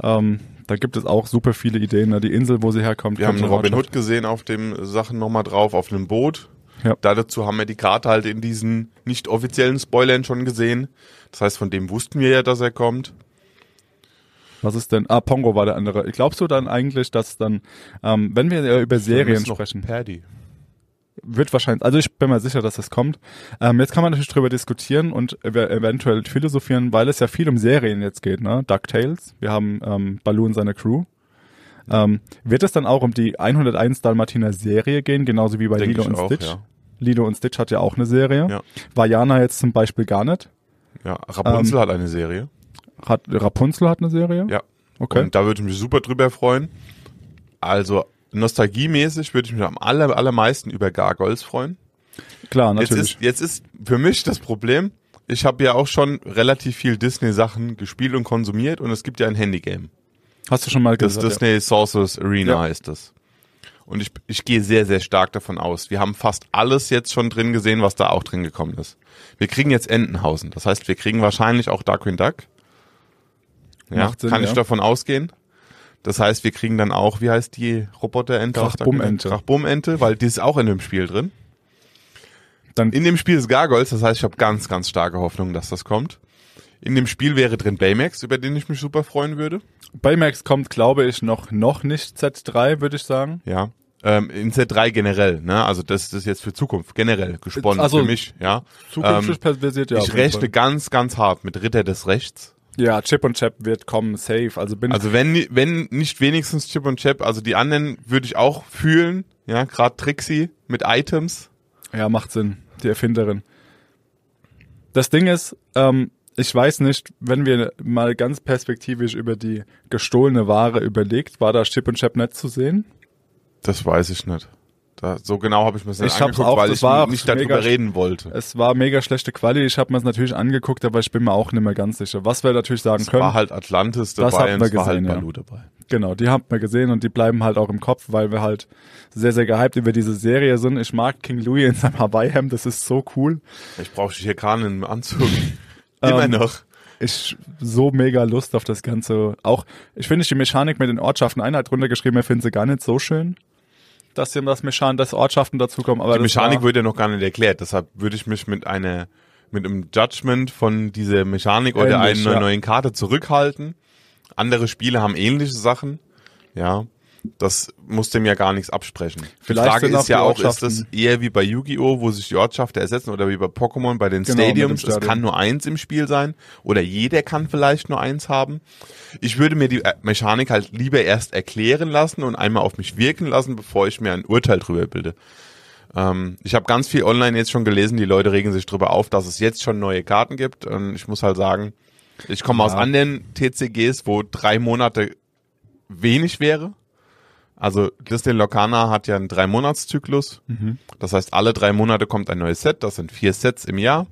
ähm, da gibt es auch super viele Ideen. Ne? Die Insel, wo sie herkommt. Wir haben Robin Hood gesehen auf dem Sachen nochmal drauf, auf einem Boot. Ja. Dazu haben wir die Karte halt in diesen nicht offiziellen Spoilern schon gesehen. Das heißt, von dem wussten wir ja, dass er kommt. Was ist denn? Ah, Pongo war der andere. Glaubst du dann eigentlich, dass dann, ähm, wenn wir über Serien sprechen, Paddy. Wird wahrscheinlich, also ich bin mir sicher, dass das kommt. Ähm, jetzt kann man natürlich drüber diskutieren und ev eventuell philosophieren, weil es ja viel um Serien jetzt geht, ne? DuckTales, wir haben ähm, Baloo und seine Crew. Ähm, wird es dann auch um die 101 Dalmatiner Serie gehen, genauso wie bei Denk Lilo ich und auch, Stitch? ja. Lilo und Stitch hat ja auch eine Serie. Ja. Vajana jetzt zum Beispiel gar nicht. Ja, Rapunzel Ähm, hat eine Serie. Hat, Rapunzel hat eine Serie? Ja. Okay. Und da würde ich mich super drüber freuen. Also nostalgiemäßig würde ich mich am aller, allermeisten über Gargoyles freuen. Klar, Jetzt natürlich. ist, jetzt ist für mich das Problem, ich habe ja auch schon relativ viel Disney-Sachen gespielt und konsumiert und es gibt ja ein Handygame. Hast du schon mal Das gesagt? Disney Sorcerers Arena Ja. heißt es. Und ich, ich gehe sehr, sehr stark davon aus. Wir haben fast alles jetzt schon drin gesehen, was da auch drin gekommen ist. Wir kriegen jetzt Entenhausen. Das heißt, wir kriegen wahrscheinlich auch Darkwing Duck. Ja, Sinn, kann ich ja. davon ausgehen. Das heißt, wir kriegen dann auch, wie heißt die Roboterente? Darkwing Duck? Krachbummente. Krachbummente, weil die ist auch in dem Spiel drin. Dann In dem Spiel ist Gargoyles, das heißt, ich habe ganz, ganz starke Hoffnung, dass das kommt. In dem Spiel wäre drin Baymax, über den ich mich super freuen würde. Baymax kommt, glaube ich, noch, noch nicht Z3, würde ich sagen. Ja. Ähm, in Z3 generell, ne? Also das, das ist jetzt für Zukunft generell gesponnen Also, für mich, ja. Zukünftig Ähm, ja. ich rechne ganz, ganz hart mit Ritter des Rechts. Ja, Chip und Chap wird kommen, safe. Also bin Also wenn, wenn nicht wenigstens Chip und Chap, also die anderen würde ich auch fühlen, ja, gerade Trixie mit Items. Ja, macht Sinn, die Erfinderin. Das Ding ist, ähm, ich weiß nicht, wenn wir mal ganz perspektivisch über die gestohlene Ware überlegt, war da Chip und Chap nicht zu sehen? Das weiß ich nicht. Da, so genau habe ich mir das nicht Ich angeguckt, auch, weil das ich nicht mega darüber sch- reden wollte. Es war mega schlechte Quali, ich habe mir es natürlich angeguckt, aber ich bin mir auch nicht mehr ganz sicher. Was wir natürlich sagen Es können, war halt Atlantis Das dabei und es wir war halt gesehen, ja. Dabei. genau, die haben wir gesehen und die bleiben halt auch im Kopf, weil wir halt sehr, sehr gehypt über diese Serie sind. Ich mag King Louis in seinem Hawaii-Hemd, das ist so cool. Ich brauche hier gerade einen Anzug. Immer Ähm, noch. ich so mega Lust auf das Ganze. Auch, ich finde die Mechanik mit den Ortschaften Einheit runtergeschrieben, ich finde sie gar nicht so schön, dass hier das Mechan, dass Ortschaften dazukommen. Aber Die Mechanik wird ja noch gar nicht erklärt, deshalb würde ich mich mit einer mit einem Judgment von dieser Mechanik oder Ähnlich, einer ja. neuen Karte zurückhalten. Andere Spiele haben ähnliche Sachen. Ja, das muss dem ja gar nichts absprechen. Vielleicht die Frage ist ja auch, ist das eher wie bei Yu-Gi-Oh!, wo sich die Ortschaften ersetzen oder wie bei Pokémon bei den Genau, Stadiums, es kann nur eins im Spiel sein oder jeder kann vielleicht nur eins haben. Ich würde mir die äh, Mechanik halt lieber erst erklären lassen und einmal auf mich wirken lassen, bevor ich mir ein Urteil drüber bilde. Ähm, ich habe ganz viel online jetzt schon gelesen, die Leute regen sich drüber auf, dass es jetzt schon neue Karten gibt. Und ich muss halt sagen, ich komme aus Ja. anderen TCGs, wo drei Monate wenig wäre. Also Disney Locana hat ja einen Drei-Monats-Zyklus. Das heißt, alle drei Monate kommt ein neues Set. Das sind vier Sets im Jahr.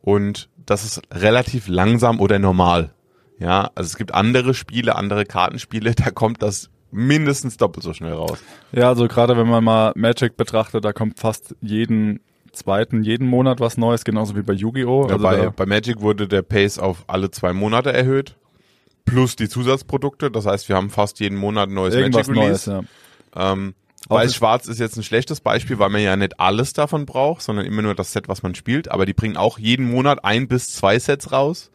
Und das ist relativ langsam oder normal. Ja, also es gibt andere Spiele, andere Kartenspiele, da kommt das mindestens doppelt so schnell raus. ja, also gerade wenn man mal Magic betrachtet, da kommt fast jeden zweiten, jeden Monat was Neues, genauso wie bei Yu-Gi-Oh! Ja, Also bei, bei Magic wurde der Pace auf alle zwei Monate erhöht. Plus die Zusatzprodukte. Das heißt, wir haben fast jeden Monat ein neues irgendwas Magic Neues, Release. ja. Ähm, Weiß-Schwarz ist jetzt ein schlechtes Beispiel, weil man ja nicht alles davon braucht, sondern immer nur das Set, was man spielt. Aber die bringen auch jeden Monat ein bis zwei Sets raus.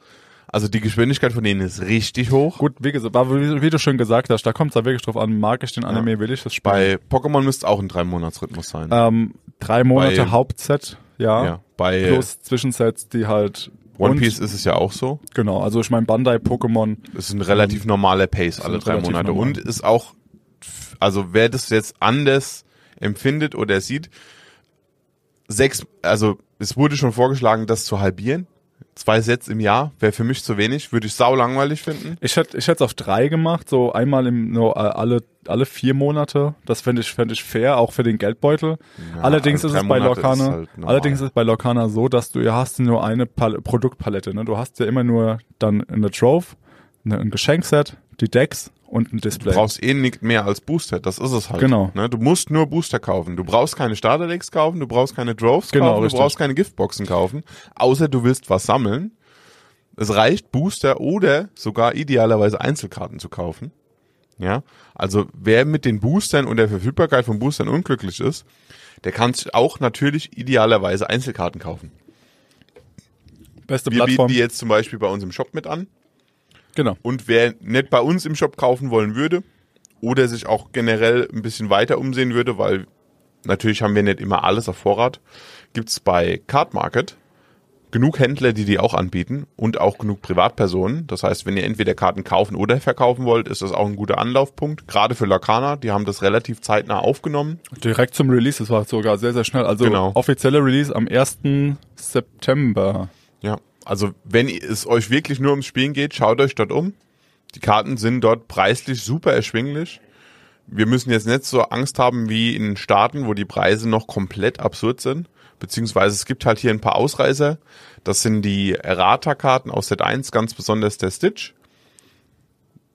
Also die Geschwindigkeit von denen ist richtig hoch. Gut, wie gesagt, wie, du schon gesagt hast, da kommt es da wirklich drauf an, mag ich den Anime, will ich das spielen. Bei Pokémon müsste auch ein Drei-Monats-Rhythmus sein. ähm, drei Monate bei- Hauptset, ja. ja. Bei Plus Zwischensets, die halt One und- Piece ist es ja auch so. Genau, also ich meine Bandai, Pokémon, Es ist ein relativ normaler Pace alle drei Monate. normal. Und ist auch, also wer das jetzt anders empfindet oder sieht, sechs, also es wurde schon vorgeschlagen, das zu halbieren. Zwei Sets im Jahr wäre für mich zu wenig, würde ich sau langweilig finden. Ich hätte ich hätte es auf drei gemacht, so einmal im no, alle alle vier Monate. Das fände ich fände ich fair, auch für den Geldbeutel. allerdings also ist es bei Monate Lorcana, ist halt allerdings ist es bei Lorcana so, dass du ja hast nur eine Pal Produktpalette. Ne? Du hast ja immer nur dann eine Trove, eine, ein Geschenkset, die Decks und ein Display. Du brauchst eh nicht mehr als Booster, das ist es halt. Genau. Ne? Du musst nur Booster kaufen. Du brauchst keine Starterdecks kaufen, du brauchst keine Droves Genau, kaufen, richtig. du brauchst keine Giftboxen kaufen, außer du willst was sammeln. Es reicht Booster oder sogar idealerweise Einzelkarten zu kaufen. Ja, also wer mit den Boostern und der Verfügbarkeit von Boostern unglücklich ist, der kann sich auch natürlich idealerweise Einzelkarten kaufen. Beste Wir bieten Plattform. die jetzt zum Beispiel bei uns im Shop mit an. Genau. Und wer nicht bei uns im Shop kaufen wollen würde oder sich auch generell ein bisschen weiter umsehen würde, weil natürlich haben wir nicht immer alles auf Vorrat, gibt's bei Card Market genug Händler, die die auch anbieten und auch genug Privatpersonen. Das heißt, wenn ihr entweder Karten kaufen oder verkaufen wollt, ist das auch ein guter Anlaufpunkt. Gerade für Lacana, die haben das relativ zeitnah aufgenommen. Direkt zum Release, das war sogar sehr, sehr schnell. Also Genau. offizielle Release am 1. September. Ja, also wenn es euch wirklich nur ums Spielen geht, schaut euch dort um. Die Karten sind dort preislich super erschwinglich. Wir müssen jetzt nicht so Angst haben wie in Staaten, wo die Preise noch komplett absurd sind. Beziehungsweise es gibt halt hier ein paar Ausreißer. Das sind die Errata-Karten aus Set 1, ganz besonders der Stitch.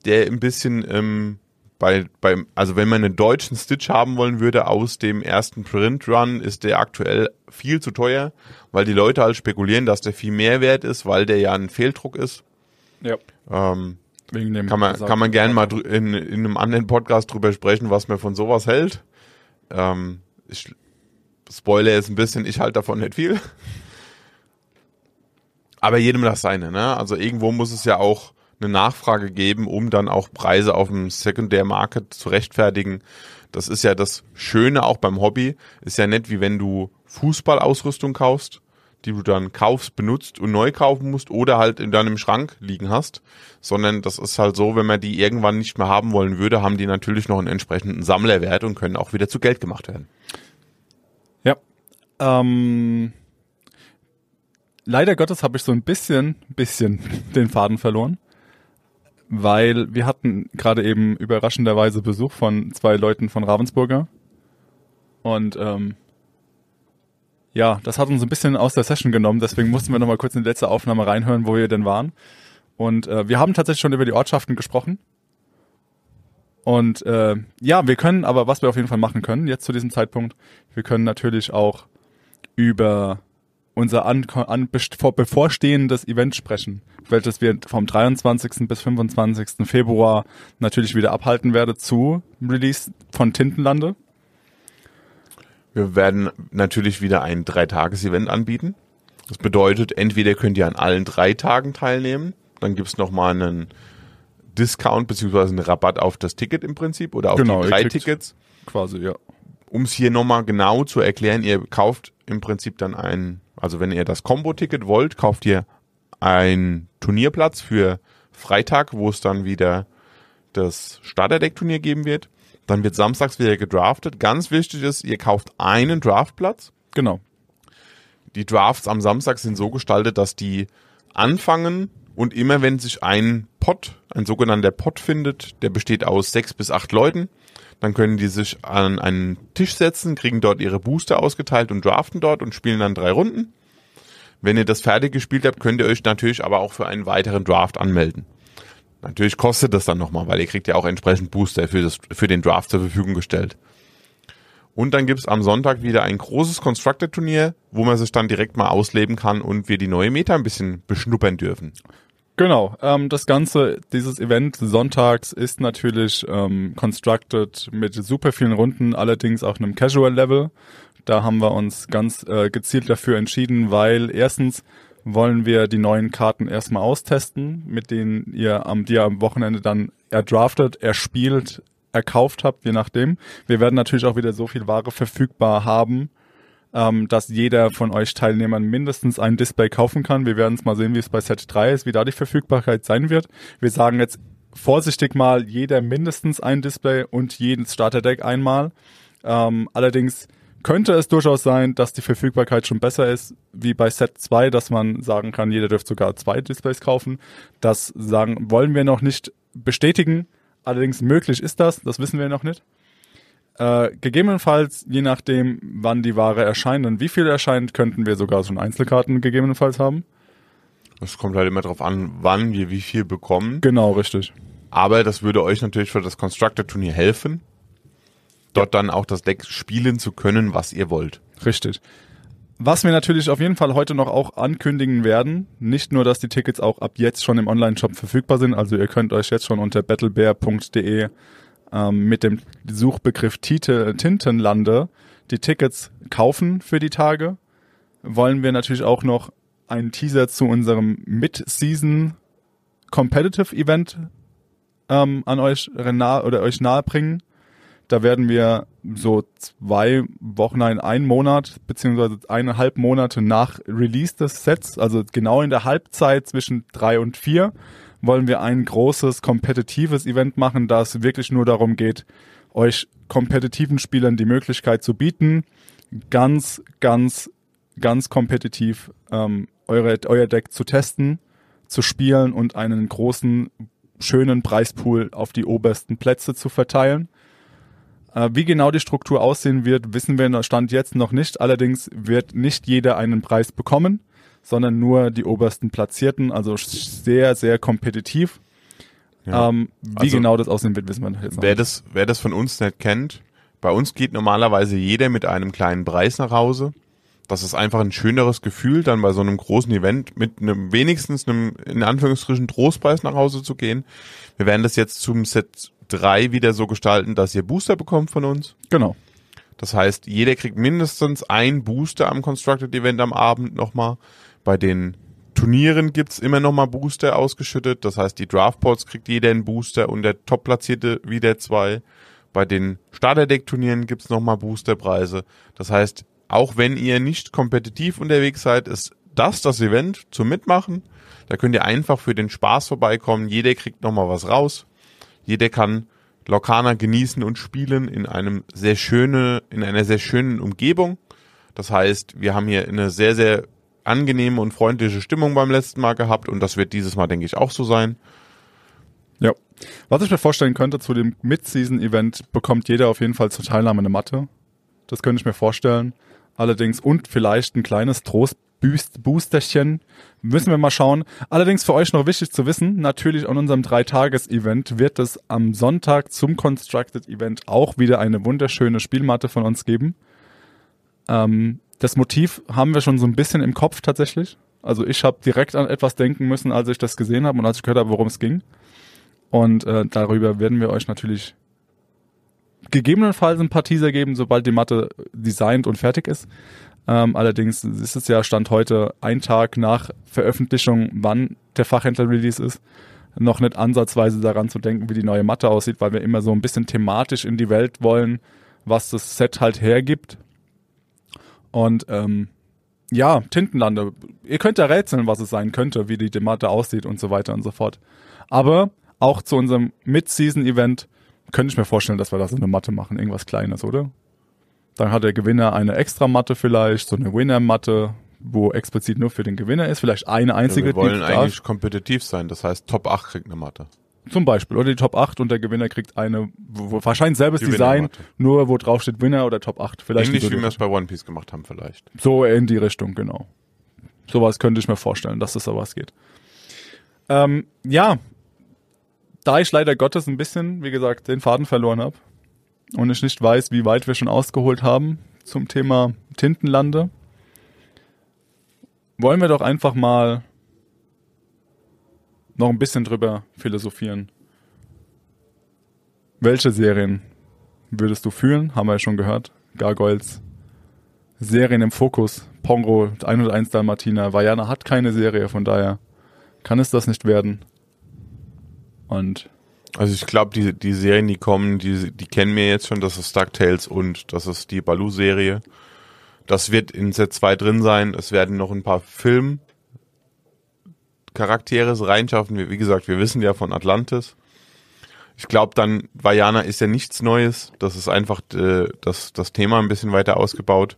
der ein bisschen ähm, bei, beim, also wenn man einen deutschen Stitch haben wollen würde aus dem ersten Print Run, ist der aktuell viel zu teuer, weil die Leute halt spekulieren, dass der viel mehr wert ist, weil der ja ein Fehldruck ist. Ja. Ähm, Wegen dem kann man, kann man gerne mal in, in einem anderen Podcast drüber sprechen, was man von sowas hält. Ähm, ich, Spoiler ist ein bisschen, ich halte davon nicht viel. Aber jedem das seine, ne? Also irgendwo muss es ja auch eine Nachfrage geben, um dann auch Preise auf dem Secondary Market zu rechtfertigen. Das ist ja das Schöne auch beim Hobby. Ist ja nicht wie wenn du Fußballausrüstung kaufst, die du dann kaufst, benutzt und neu kaufen musst oder halt in deinem Schrank liegen hast, sondern das ist halt so, wenn man die irgendwann nicht mehr haben wollen würde, haben die natürlich noch einen entsprechenden Sammlerwert und können auch wieder zu Geld gemacht werden. Ja. Ähm, leider Gottes habe ich so ein bisschen, bisschen den Faden verloren, weil wir hatten gerade eben überraschenderweise Besuch von zwei Leuten von Ravensburger und ähm, ja, das hat uns ein bisschen aus der Session genommen, deswegen mussten wir noch mal kurz in die letzte Aufnahme reinhören, wo wir denn waren. Und äh, wir haben tatsächlich schon über die Ortschaften gesprochen. Und äh, ja, wir können, aber was wir auf jeden Fall machen können, jetzt zu diesem Zeitpunkt, wir können natürlich auch über unser an, an, vor, bevorstehendes Event sprechen, welches wir vom 23. bis 25. Februar natürlich wieder abhalten werden zu Release von Tintenlande. Wir werden natürlich wieder ein Dreitages-Event anbieten. Das bedeutet, entweder könnt ihr an allen drei Tagen teilnehmen, dann gibt's noch mal einen Discount beziehungsweise einen Rabatt auf das Ticket im Prinzip oder auf Genau, die drei Tickets. Quasi, ja. Um es hier nochmal genau zu erklären, ihr kauft im Prinzip dann ein, also wenn ihr das Combo-Ticket wollt, kauft ihr einen Turnierplatz für Freitag, wo es dann wieder das Starterdeck-Turnier geben wird. Dann wird samstags wieder gedraftet. Ganz wichtig ist, ihr kauft einen Draftplatz. Genau. Die Drafts am Samstag sind so gestaltet, dass die anfangen und immer wenn sich ein Pot, ein sogenannter Pot findet, der besteht aus sechs bis acht Leuten, dann können die sich an einen Tisch setzen, kriegen dort ihre Booster ausgeteilt und draften dort und spielen dann drei Runden. Wenn ihr das fertig gespielt habt, könnt ihr euch natürlich aber auch für einen weiteren Draft anmelden. Natürlich kostet das dann nochmal, weil ihr kriegt ja auch entsprechend Booster für, das, für den Draft zur Verfügung gestellt. Und dann gibt's am Sonntag wieder ein großes Constructor-Turnier, wo man sich dann direkt mal ausleben kann und wir die neue Meta ein bisschen beschnuppern dürfen. Genau, ähm, das Ganze, dieses Event sonntags ist natürlich ähm, constructed mit super vielen Runden, allerdings auf einem Casual-Level. Da haben wir uns ganz äh, gezielt dafür entschieden, weil erstens wollen wir die neuen Karten erstmal austesten, mit denen ihr am, die ihr am Wochenende dann erdraftet, erspielt, erkauft habt, je nachdem. Wir werden natürlich auch wieder so viel Ware verfügbar haben, ähm, dass jeder von euch Teilnehmern mindestens ein Display kaufen kann. Wir werden es mal sehen, wie es bei Set 3 ist, wie da die Verfügbarkeit sein wird. Wir sagen jetzt vorsichtig mal, jeder mindestens ein Display und jedes Starterdeck einmal. Ähm, allerdings könnte es durchaus sein, dass die Verfügbarkeit schon besser ist, wie bei Set 2, dass man sagen kann, jeder dürfte sogar zwei Displays kaufen. Das sagen, wollen wir noch nicht bestätigen. Allerdings möglich ist das, das wissen wir noch nicht. Äh, gegebenenfalls, je nachdem, wann die Ware erscheint und wie viel erscheint, könnten wir sogar schon Einzelkarten gegebenenfalls haben. Es kommt halt immer darauf an, wann wir wie viel bekommen. Genau, richtig. Aber das würde euch natürlich für das Constructor-Turnier helfen, dort dann auch das Deck spielen zu können, was ihr wollt. Richtig. Was wir natürlich auf jeden Fall heute noch auch ankündigen werden, nicht nur, dass die Tickets auch ab jetzt schon im Online-Shop verfügbar sind, also ihr könnt euch jetzt schon unter battlebear.de ähm, mit dem Suchbegriff Tite, Tintenlande die Tickets kaufen für die Tage, wollen wir natürlich auch noch einen Teaser zu unserem Mid-Season Competitive Event ähm, an euch nahe oder euch nahe bringen. Da werden wir so zwei Wochen, nein, einen Monat, beziehungsweise eineinhalb Monate nach Release des Sets, also genau in der Halbzeit zwischen drei und vier, wollen wir ein großes, kompetitives Event machen, das wirklich nur darum geht, euch kompetitiven Spielern die Möglichkeit zu bieten, ganz, ganz, ganz kompetitiv ähm, eure, euer Deck zu testen, zu spielen und einen großen, schönen Preispool auf die obersten Plätze zu verteilen. Äh, wie genau die Struktur aussehen wird, wissen wir in Stand jetzt noch nicht. Allerdings wird nicht jeder einen Preis bekommen, sondern nur die obersten Platzierten, also sehr, sehr kompetitiv. Ja. Ähm, wie Also- genau das aussehen wird, wissen wir jetzt noch. Wer nicht. das, wer das von uns nicht kennt, bei uns geht normalerweise jeder mit einem kleinen Preis nach Hause. Das ist einfach ein schöneres Gefühl, dann bei so einem großen Event mit einem wenigstens einem in Anführungsstrichen Trostpreis nach Hause zu gehen. Wir werden das jetzt zum Set 3 wieder so gestalten, dass ihr Booster bekommt von uns. Genau. Das heißt, jeder kriegt mindestens ein Booster am Constructed Event am Abend nochmal. Bei den Turnieren gibt's immer nochmal Booster ausgeschüttet. Das heißt, die Draftpots kriegt jeder einen Booster und der Top-Platzierte wieder zwei. Bei den Starterdeck-Turnieren gibt's nochmal Boosterpreise. Das heißt, auch wenn ihr nicht kompetitiv unterwegs seid, ist das das Event zum Mitmachen. Da könnt ihr einfach für den Spaß vorbeikommen. Jeder kriegt nochmal was raus. Jeder kann Lorcaner genießen und spielen in einem sehr schöne, in einer sehr schönen Umgebung. Das heißt, wir haben hier eine sehr, sehr angenehme und freundliche Stimmung beim letzten Mal gehabt und das wird dieses Mal, denke ich, auch so sein. Ja. Was ich mir vorstellen könnte, zu dem Mid-Season-Event bekommt jeder auf jeden Fall zur Teilnahme eine Matte. Das könnte ich mir vorstellen. Allerdings und vielleicht ein kleines Trost-Boosterchen. Müssen wir mal schauen. Allerdings für euch noch wichtig zu wissen, natürlich an unserem Dreitages-Event wird es am Sonntag zum Constructed-Event auch wieder eine wunderschöne Spielmatte von uns geben. Ähm, das Motiv haben wir schon so ein bisschen im Kopf tatsächlich. Also ich habe direkt an etwas denken müssen, als ich das gesehen habe und als ich gehört habe, worum es ging. Und äh, darüber werden wir euch natürlich gegebenenfalls ein paar Teaser geben, sobald die Matte designt und fertig ist. Ähm, allerdings ist es ja Stand heute ein Tag nach Veröffentlichung, wann der Fachhändler-Release ist, noch nicht ansatzweise daran zu denken, wie die neue Matte aussieht, weil wir immer so ein bisschen thematisch in die Welt wollen, was das Set halt hergibt. Und ähm, ja, Tintenlande. Ihr könnt ja rätseln, was es sein könnte, wie die Matte aussieht und so weiter und so fort. Aber auch zu unserem Mid-Season-Event könnte ich mir vorstellen, dass wir da so eine Matte machen, irgendwas Kleines, oder? Dann hat der Gewinner eine extra Matte vielleicht, so eine Winner-Matte, wo explizit nur für den Gewinner ist, vielleicht eine einzige. wir wollen eigentlich kompetitiv sein. Das heißt, Top 8 kriegt eine Matte. Zum Beispiel, oder die Top 8 und der Gewinner kriegt eine, wo, wahrscheinlich selbes Die Design, nur wo drauf steht Winner oder Top 8. Vielleicht Ähnlich wie wir es bei One Piece gemacht haben vielleicht. So in die Richtung, genau. Sowas könnte ich mir vorstellen, dass es sowas geht. Ähm, ja, da ich leider Gottes ein bisschen, wie gesagt, den Faden verloren habe und ich nicht weiß, wie weit wir schon ausgeholt haben zum Thema Tintenlande, wollen wir doch einfach mal noch ein bisschen drüber philosophieren. Welche Serien würdest du fühlen? Haben wir ja schon gehört. Gargoyles, Serien im Fokus. Pongo, 101 Dalmatiner. Vajana hat keine Serie, von daher kann es das nicht werden. Und Also ich glaube, die, die Serien, die kommen, die, die kennen wir jetzt schon. Das ist DuckTales und das ist die Baloo-Serie. Das wird in Set 2 drin sein. Es werden noch ein paar Film-Charaktere reinschaffen. Wie, gesagt, wir wissen ja von Atlantis. Ich glaube dann, Vajana ist ja nichts Neues. Das ist einfach äh, das, das Thema ein bisschen weiter ausgebaut.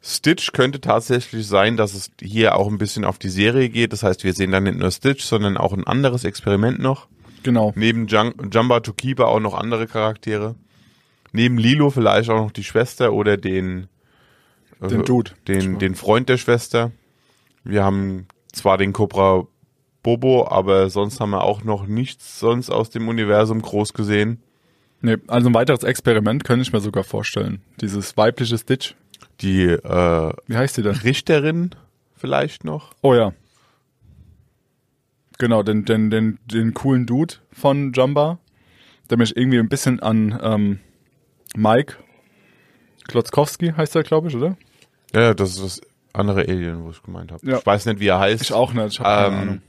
Stitch könnte tatsächlich sein, dass es hier auch ein bisschen auf die Serie geht. Das heißt, wir sehen dann nicht nur Stitch, sondern auch ein anderes Experiment noch. genau. Neben Jun Jumba to Keeper auch noch andere Charaktere. Neben Lilo vielleicht auch noch die Schwester oder den Den äh, Dude. den, den Freund der Schwester. Wir haben zwar den Cobra Bobo, aber sonst haben wir auch noch nichts sonst aus dem Universum groß gesehen. Nee, also ein weiteres Experiment könnte ich mir sogar vorstellen. Dieses weibliche Stitch. Die äh, Wie heißt sie denn? Richterin vielleicht noch. Oh ja. Genau, den, den, den, den coolen Dude von Jumba, der mich irgendwie ein bisschen an ähm, Mike Klotzkowski heißt er, glaube ich, oder? Ja, das ist das andere Alien, wo ich gemeint habe. Ja. Ich weiß nicht, wie er heißt. Ich auch nicht, ich keine Ähm, Ahnung.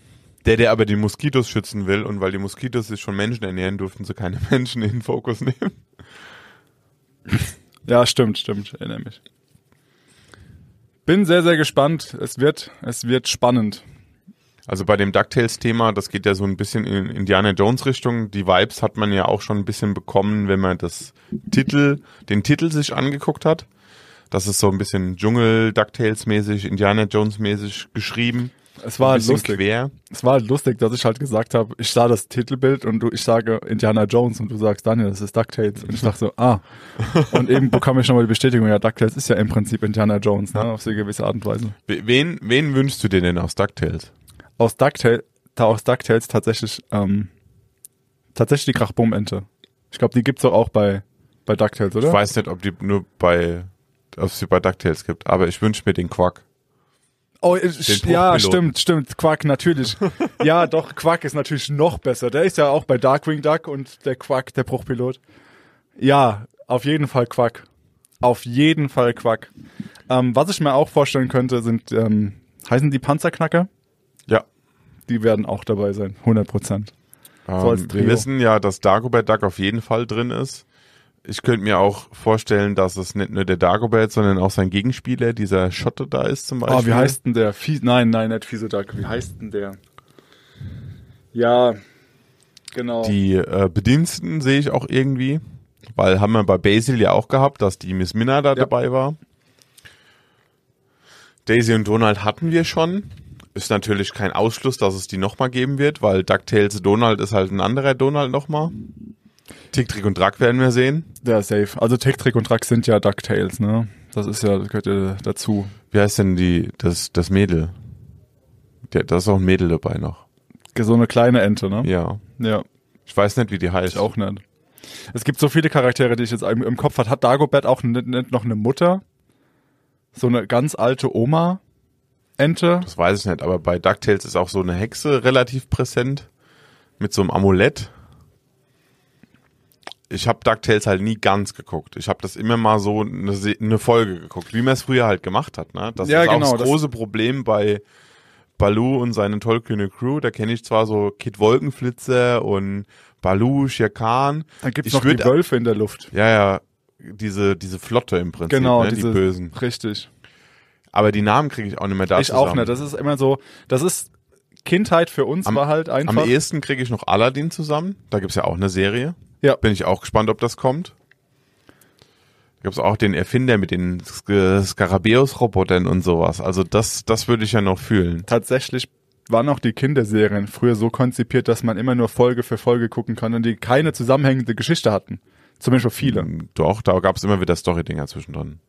Der, der aber die Moskitos schützen will und weil die Moskitos sich schon Menschen ernähren, durften sie keine Menschen in den Fokus nehmen. Ja, stimmt, stimmt, erinnere mich. Bin sehr, sehr gespannt. Es wird, es wird spannend. Also bei dem DuckTales-Thema, das geht ja so ein bisschen in Indiana Jones-Richtung. Die Vibes hat man ja auch schon ein bisschen bekommen, wenn man das Titel, den Titel sich angeguckt hat. Das ist so ein bisschen Dschungel, DuckTales-mäßig, Indiana Jones-mäßig geschrieben. Es war ein halt lustig. quer. Es war halt lustig, dass ich halt gesagt habe, ich sah das Titelbild und du, ich sage Indiana Jones und du sagst Daniel, das ist DuckTales. Und ich dachte so, ah. Und eben bekam ich nochmal die Bestätigung, ja, DuckTales ist ja im Prinzip Indiana Jones, ne, auf so eine gewisse Art und Weise. We- Wen, wen wünschst du dir denn aus DuckTales? Aus DuckTales, da aus DuckTales tatsächlich, ähm, Tatsächlich die Krachbum-Ente. Ich glaube, die gibt's doch auch bei, bei DuckTales, oder? Ich weiß nicht, ob die nur bei, ob es sie bei DuckTales gibt, aber ich wünsche mir den Quack. Oh, ich, Den ja, stimmt, stimmt. Quack, natürlich. ja, doch, Quack ist natürlich noch besser. Der ist ja auch bei Darkwing Duck und der Quack, der Bruchpilot. Ja, auf jeden Fall Quack. Auf jeden Fall Quack. Ähm, was ich mir auch vorstellen könnte, sind, ähm, heißen die Panzerknacker? Ja. Die werden auch dabei sein, 100 Prozent. So Ähm, wir Trio. wissen ja, dass Dagobert Duck auf jeden Fall drin ist. Ich könnte mir auch vorstellen, dass es nicht nur der Dagobert, sondern auch sein Gegenspieler, dieser Schotte da ist zum Beispiel. Oh, wie heißt denn der? Fie nein, nein, nicht Fiese Duck. Wie heißt denn der? Ja, genau. Die äh, Bediensteten sehe ich auch irgendwie, weil haben wir bei Basil ja auch gehabt, dass die Miss Minna da Ja. dabei war. Daisy und Donald hatten wir schon. Ist natürlich kein Ausschluss, dass es die nochmal geben wird, weil DuckTales Donald ist halt ein anderer Donald nochmal. Tick, Trick und Drack werden wir sehen. Der safe. Also Tick, Trick und Track sind ja DuckTales, ne? Das ist ja, das gehört ja dazu. Wie heißt denn die, das, das Mädel? Der, da ist auch ein Mädel dabei noch. So eine kleine Ente, ne? Ja. Ja, Ich weiß nicht, wie die heißt. ich auch nicht. Es gibt so viele Charaktere, die ich jetzt im, im Kopf hat. Hat Dagobert auch noch eine Mutter? So eine ganz alte Oma? Ente? Das weiß ich nicht, aber bei DuckTales ist auch so eine Hexe relativ präsent. Mit so einem Amulett. Ich habe DuckTales halt nie ganz geguckt. Ich habe das immer mal so eine, Se- eine Folge geguckt, wie man es früher halt gemacht hat. Ne? Das Ja, ist genau, auch das große Problem bei Baloo und seine tollkühne Crew. Da kenne ich zwar so Kid Wolkenflitzer und Baloo, Shere Khan. Dann gibt's Ich noch würd- die Wölfe in der Luft. Ja, ja, diese, diese Flotte im Prinzip, Genau, ne? diese, die Bösen. Richtig. Aber die Namen kriege ich auch nicht mehr da ich zusammen. auch nicht. Das ist immer so, das ist Kindheit für uns Am- war halt Am einfach. ehesten kriege ich noch Aladdin zusammen. Da gibt's ja auch eine Serie. Ja. Bin ich auch gespannt, ob das kommt. Da gibt's auch den Erfinder mit den Sk- Skarabäus-Robotern und sowas. Also das, das würde ich ja noch fühlen. tatsächlich waren auch die Kinderserien früher so konzipiert, dass man immer nur Folge für Folge gucken kann und die keine zusammenhängende Geschichte hatten. Zumindest viele. Doch, da gab's immer wieder Story-Dinger zwischendrin.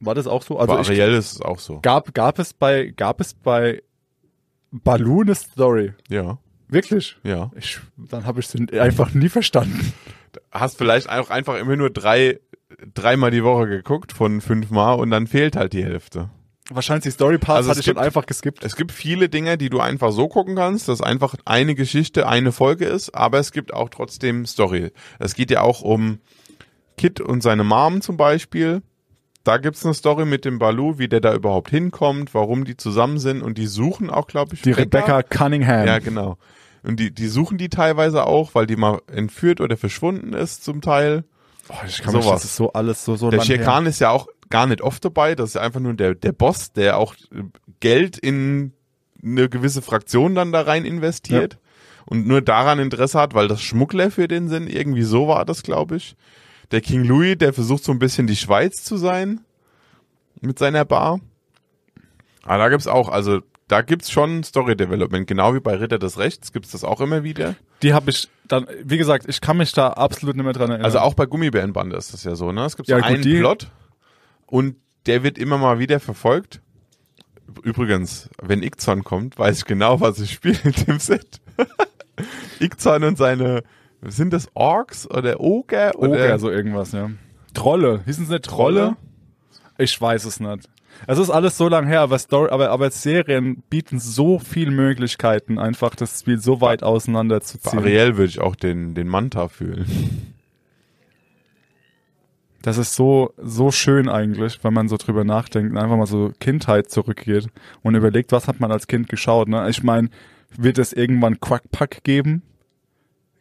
War das auch so? Also ich, Ariel ist es auch so. gab, gab es bei, gab es bei Baloo eine Story? Ja, Wirklich? ja. Ich, dann habe ich sie einfach nie verstanden. Hast vielleicht auch einfach immer nur drei, dreimal die Woche geguckt von fünfmal und dann fehlt halt die Hälfte. Wahrscheinlich die Story Parts Also hatte es ich gibt- einfach geskippt. Es gibt viele Dinge, die du einfach so gucken kannst, dass einfach eine Geschichte eine Folge ist, aber es gibt auch trotzdem Story. Es geht ja auch um Kid und seine Mom zum Beispiel. Da gibt's eine Story mit dem Baloo, wie der da überhaupt hinkommt, warum die zusammen sind und die suchen auch, glaube ich, Die Rebecca Cunningham. Ja, genau. Und die, die suchen die teilweise auch, weil die mal entführt oder verschwunden ist zum Teil. Boah, ich kann sowas. das ist so alles so, so Der Shere ist ja auch gar nicht oft dabei. Das ist ja einfach nur der, der Boss, der auch äh, Geld in eine gewisse Fraktion dann da rein investiert und nur daran Interesse hat, weil das Schmuggler für den sind. Irgendwie so war das, glaube ich. Der King Louis, der versucht so ein bisschen die Schweiz zu sein mit seiner Bar. Aber da gibt's auch, also da gibt's schon Story Development, genau wie bei Ritter des Rechts gibt's das auch immer wieder. Die habe ich dann, wie gesagt, ich kann mich da absolut nicht mehr dran erinnern. Also auch bei Gummibärenbande ist das ja so, ne? Es gibt Ja, gut, einen die- Plot und der wird immer mal wieder verfolgt. Übrigens, wenn Ixon kommt, weiß ich genau, was ich spiele in dem Set. Ixon und seine, sind das Orks oder Oger? Oder Oger, so irgendwas, ja. Trolle. Hießen sie nicht Trolle? Trolle? Ich weiß es nicht. Es ist alles so lang her, aber Story, aber, aber Serien bieten so viele Möglichkeiten, einfach das Spiel so weit auseinander zu ziehen. Ariel würde ich auch den, den Manta fühlen. Das ist so, so schön eigentlich, wenn man so drüber nachdenkt und einfach mal so Kindheit zurückgeht und überlegt, was hat man als Kind geschaut, ne? Ich meine, wird es irgendwann Quackpack geben?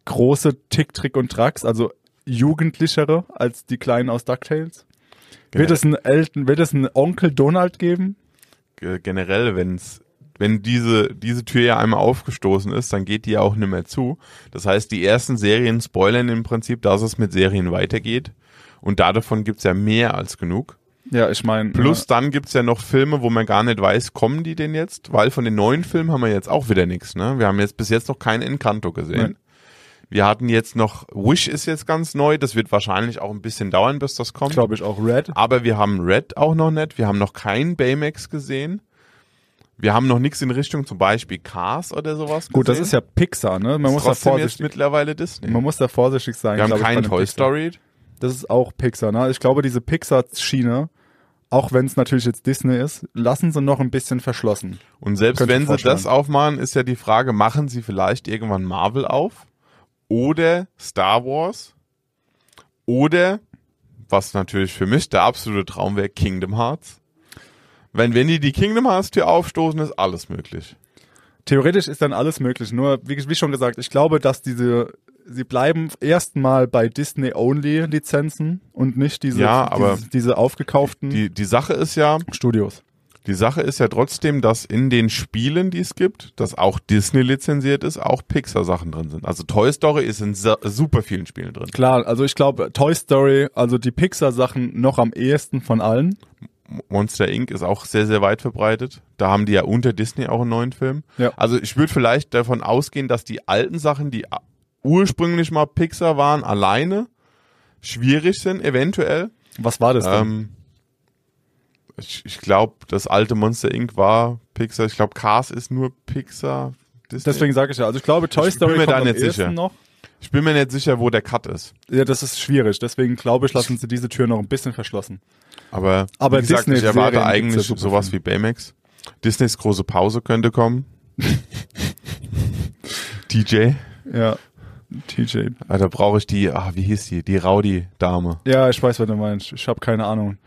Große Tick, Trick und Tracks, also jugendlichere als die Kleinen aus DuckTales? Wird Ja. es einen Elton, wird es einen Onkel Donald geben? Ge- Generell, wenn's, wenn diese, diese Tür ja einmal aufgestoßen ist, dann geht die ja auch nicht mehr zu. Das heißt, die ersten Serien spoilern im Prinzip, dass es mit Serien weitergeht. Und davon gibt's ja mehr als genug. Ja, ich meine. Plus dann gibt's ja noch Filme, wo man gar nicht weiß, kommen die denn jetzt? Weil von den neuen Filmen haben wir jetzt auch wieder nichts. Ne? Wir haben jetzt bis jetzt noch kein Encanto gesehen. Nein. Wir hatten jetzt noch, Wish ist jetzt ganz neu, das wird wahrscheinlich auch ein bisschen dauern, bis das kommt. glaube ich auch Red. Aber wir haben Red auch noch nicht, wir haben noch keinen Baymax gesehen. wir haben noch nichts in Richtung zum Beispiel Cars oder sowas. Gut, das gesehen. ist ja Pixar, ne? Man muss da trotzdem jetzt vorsichtig, mittlerweile Disney. man muss da vorsichtig sein. wir haben keinen Toy Pixar. Story. Das ist auch Pixar, ne? Ich glaube, diese Pixar-Schiene, auch wenn es natürlich jetzt Disney ist, lassen sie noch ein bisschen verschlossen. Und selbst Könnte ich wenn sie das aufmachen, ist ja die Frage, machen sie vielleicht irgendwann Marvel auf? Oder Star Wars? Oder, was natürlich für mich der absolute Traum wäre, Kingdom Hearts? Wenn, wenn die die Kingdom Hearts Tür aufstoßen, ist alles möglich. Theoretisch ist dann alles möglich. Nur, wie, wie schon gesagt, ich glaube, dass diese, sie bleiben erstmal bei Disney-Only-Lizenzen und nicht diese, Ja, diese, diese aufgekauften Die, die Sache ist ja, Studios. Die Sache ist ja trotzdem, dass in den Spielen, die es gibt, dass auch Disney lizenziert ist, auch Pixar-Sachen drin sind. Also Toy Story ist in super vielen Spielen drin. Klar, also ich glaube, Toy Story, also die Pixar-Sachen noch am ehesten von allen. Monster Inc. ist auch sehr, sehr weit verbreitet. Da haben die ja unter Disney auch einen neuen Film. Ja. Also ich würde vielleicht davon ausgehen, dass die alten Sachen, die ursprünglich mal Pixar waren, alleine schwierig sind, eventuell. Was war das denn? Ähm, ich ich glaube, das alte Monster Inc. war Pixar. Ich glaube, Cars ist nur Pixar. Disney. Deswegen sage ich ja, also ich glaube, Toy Ich bin Story mir kommt da nicht sicher. noch. Ich bin mir nicht sicher, wo der Cut ist. Ja, das ist schwierig. Deswegen glaube ich, lassen sie diese Tür noch ein bisschen verschlossen. Aber, Aber wie gesagt, ich erwarte ja eigentlich sowas wie Baymax. Disneys große Pause könnte kommen. DJ. Ja. TJ. Ah, da brauche ich die, ah, wie hieß die? Die Rowdy-Dame. Ja, ich weiß, was du meinst. Ich habe keine Ahnung.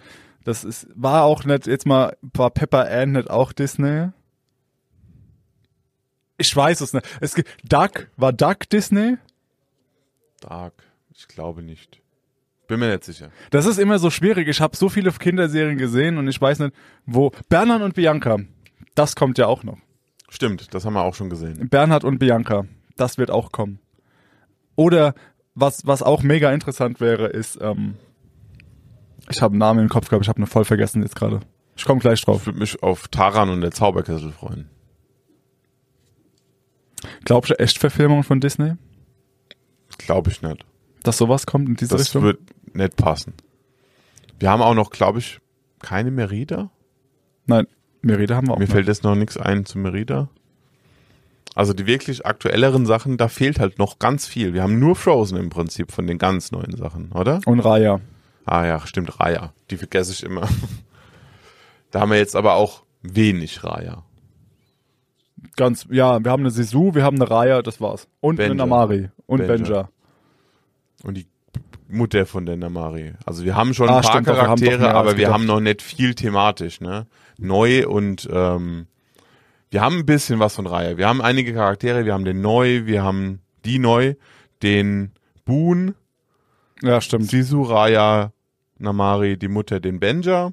Das ist, war auch nicht, jetzt mal, war Pepper Ann nicht auch Disney? Ich weiß es nicht. Es gibt, Duck, war Duck Disney? Dark. Ich glaube nicht. Bin mir nicht sicher. Das ist immer so schwierig. Ich habe so viele Kinderserien gesehen und ich weiß nicht, wo. Bernhard und Bianca, das kommt ja auch noch. Stimmt, das haben wir auch schon gesehen. Bernhard und Bianca, das wird auch kommen. Oder was, was auch mega interessant wäre, ist, ähm, ich habe einen Namen im Kopf gehabt, ich habe ihn voll vergessen jetzt gerade. Ich komme gleich Ich drauf. würde mich auf Taran und der Zauberkessel freuen. Glaubst du Echtverfilmung von Disney? Glaube ich nicht. Dass sowas kommt in diese Das Richtung? wird nicht passen. Wir haben auch noch, glaube ich, keine Merida. Nein, Merida haben wir auch Mir noch. fällt jetzt noch nichts ein zu Merida. Also die wirklich aktuelleren Sachen, da fehlt halt noch ganz viel. Wir haben nur Frozen im Prinzip von den ganz neuen Sachen, oder? Und Raya. Ah ja, stimmt, Raya. Die vergesse ich immer. Da haben wir jetzt aber auch wenig Raya. Ganz, ja, wir haben eine Sisu, wir haben eine Raya, das war's. Und eine Benja. Namari. Und Benja. Benja. Und die Mutter von der Namari. Also wir haben schon Ah, ein paar stimmt, wir Charaktere, als aber wir haben noch nicht viel thematisch, ne? Neu und ähm, wir haben ein bisschen was von Raya. Wir haben einige Charaktere, wir haben den Neu, wir haben die Neu, den Boon, Ja, stimmt. Sisu, Raya, Namari, die Mutter, den Benja.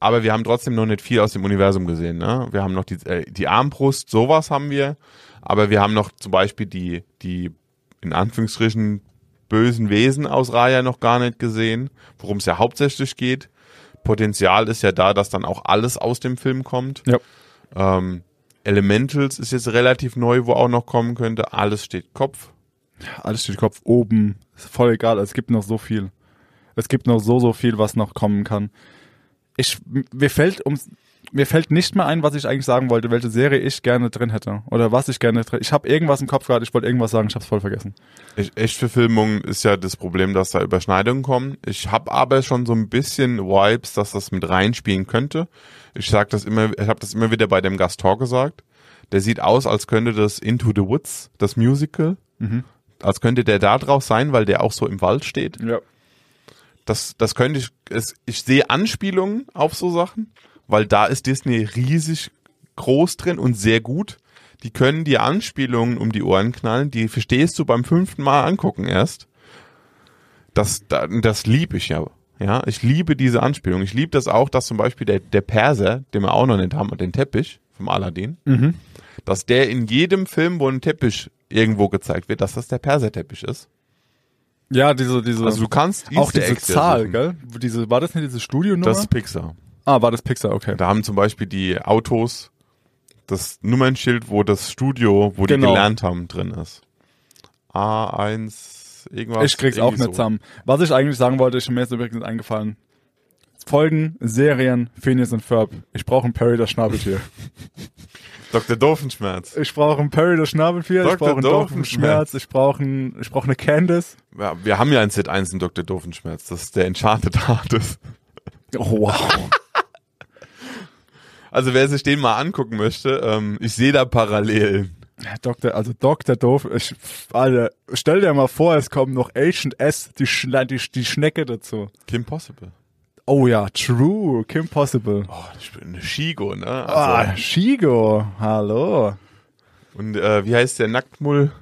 Aber wir haben trotzdem noch nicht viel aus dem Universum gesehen. Ne? Wir haben noch die, äh, die Armbrust, sowas haben wir. Aber wir haben noch zum Beispiel die, die in Anführungsstrichen bösen Wesen aus Raya noch gar nicht gesehen, worum es ja hauptsächlich geht. Potenzial ist ja da, dass dann auch alles aus dem Film kommt. Ja. Ähm, Elementals ist jetzt relativ neu, wo auch noch kommen könnte. Alles steht Kopf. Alles steht Kopf oben. Ist voll egal, es gibt noch so viel. Es gibt noch so, so viel, was noch kommen kann. Ich, mir fällt ums, mir fällt nicht mehr ein, was ich eigentlich sagen wollte, welche Serie ich gerne drin hätte. Oder was ich gerne drin, ich habe irgendwas im Kopf gehabt, ich wollte irgendwas sagen, ich habe es voll vergessen. Echt- Echtverfilmung ist ja das Problem, dass da Überschneidungen kommen. Ich habe aber schon so ein bisschen Vibes, dass das mit reinspielen könnte. Ich sag das immer, ich habe das immer wieder bei dem Gastor gesagt. Der sieht aus, als könnte das Into the Woods, das Musical, als könnte der da drauf sein, weil der auch so im Wald steht. Ja. Das, das könnte ich, es, ich sehe Anspielungen auf so Sachen, weil da ist Disney riesig groß drin und sehr gut. Die können die Anspielungen um die Ohren knallen, die verstehst du beim fünften Mal angucken erst. Das, da- das lieb ich ja. Ja, ich liebe diese Anspielung. Ich liebe das auch, dass zum Beispiel der, der Perser, den wir auch noch nicht haben, den Teppich vom Aladdin, dass der in jedem Film, wo ein Teppich irgendwo gezeigt wird, dass das der Perserteppich ist. Ja, diese, diese, Also du kannst auch diese Eggs Zahl, gell? Diese, war das nicht diese Studionummer? Das ist Pixar. ah, war das Pixar, okay. Da haben zum Beispiel die Autos das Nummernschild, wo das Studio, wo die Genau. gelernt haben, drin ist. A1, irgendwas. Ich krieg's auch nicht zusammen. Was ich eigentlich sagen wollte, ist mir jetzt übrigens eingefallen. Folgen, Serien, Phineas und Ferb. Ich brauche ein Perry, das Schnabeltier. Dr. Doofenschmerz. Ich brauche einen Perry das Schnabeltier, ich Dr. brauche einen Doofenschmerz. Ich brauche einen, ich brauche eine Candice. Ja, wir haben ja in Set 1 einen Dr. Doofenschmerz. Das ist der Enchanted Artist. Oh, wow. Also wer sich den mal angucken möchte, ähm, ich sehe da Parallelen. Ja, Dr. Also Dr. Doof, ich, Alter, stell dir mal vor, es kommt noch Agent S, die, Schla die, die Schnecke dazu. Kim Possible. Oh ja, true, Kim Possible. Oh, ich bin eine Shigo, ne? Ah, Also, Shigo, hallo. Und äh, wie heißt der Nacktmull?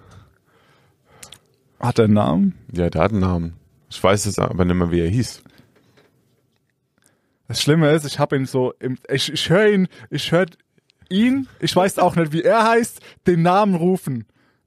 Hat er einen Namen? Ja, der hat einen Namen. Ich weiß es aber nicht mehr, wie er hieß. Das Schlimme ist, ich habe ihn so, im, ich, ich höre ihn, ich höre ihn, ich weiß auch nicht, wie er heißt, den Namen rufen.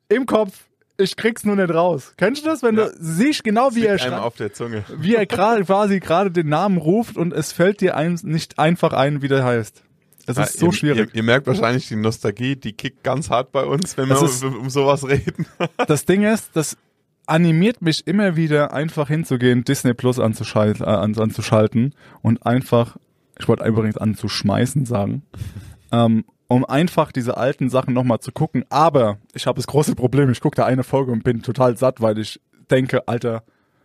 Im Kopf, ich krieg's nur nicht raus. Kennst du das, wenn Ja. du siehst genau, wie er schreibt? auf der Zunge. wie er gerade quasi gerade den Namen ruft und es fällt dir ein, nicht einfach ein, wie der heißt. Es ist Ja, so ihr, schwierig. Ihr, ihr merkt wahrscheinlich die Nostalgie, die kickt ganz hart bei uns, wenn wir Das ist- um, um sowas reden. Das Ding ist, das animiert mich immer wieder, einfach hinzugehen, Disney Plus anzuschal äh, an, anzuschalten und einfach, ich wollte übrigens anzuschmeißen sagen, ähm, um einfach diese alten Sachen nochmal zu gucken. Aber ich habe das große Problem, ich gucke da eine Folge und bin total satt, weil ich denke, Alter,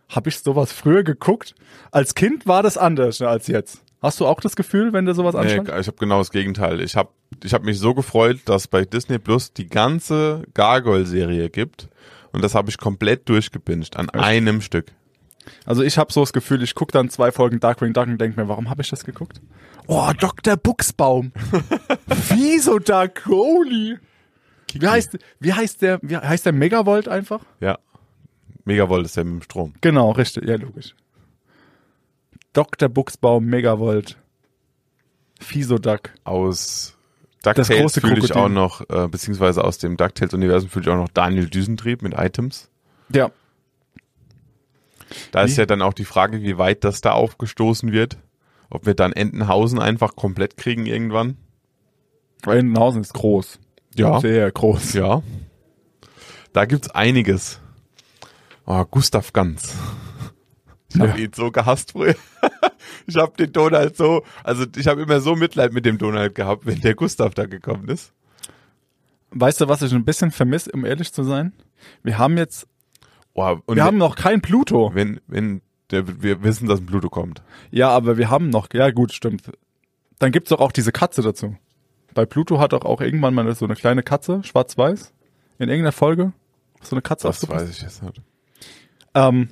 habe ich sowas früher geguckt? Als Kind war das anders ne, als jetzt. Hast du auch das Gefühl, wenn du sowas Nee, anschaust? ich habe genau das Gegenteil. Ich habe ich hab mich so gefreut, dass bei Disney Plus die ganze Gargoyle-Serie gibt. Und das habe ich komplett durchgebinged an einem Stück. Also ich habe so das Gefühl, ich gucke dann zwei Folgen Darkwing Duck und denke mir, warum habe ich das geguckt? Oh, Dr. Buchsbaum. Wieso Duck? Holy. Wie heißt, wie heißt der, wie heißt der Megavolt einfach? Ja. Megavolt ist ja mit dem Strom. Genau, richtig, ja, logisch. Dr. Buchsbaum, Megavolt. Fisoduck. Aus Das DuckTales fühle ich auch noch, äh, beziehungsweise aus dem DuckTales-Universum fühle ich auch noch Daniel Düsentrieb mit Items. Ja. Da ist Wie? ja dann auch die Frage, wie weit das da aufgestoßen wird. Ob wir dann Entenhausen einfach komplett kriegen irgendwann. Entenhausen ist groß. Ja. Sehr groß. Ja. Da gibt's einiges. Oh, Gustav Ganz. Ich habe Ja. ihn so gehasst früher. Ich habe den Donald so, also ich habe immer so Mitleid mit dem Donald gehabt, wenn der Gustav da gekommen ist. Weißt du, was ich ein bisschen vermisse, um ehrlich zu sein? Wir haben jetzt, Oh, und wir haben noch kein Pluto. wenn, wenn der, wir wissen, dass ein Pluto kommt. Ja, aber wir haben noch, ja gut, stimmt. Dann gibt's doch auch diese Katze dazu. Bei Pluto hat doch auch irgendwann mal so eine kleine Katze, schwarz-weiß, in irgendeiner Folge. So eine Katze Das weiß ich jetzt nicht. Ähm,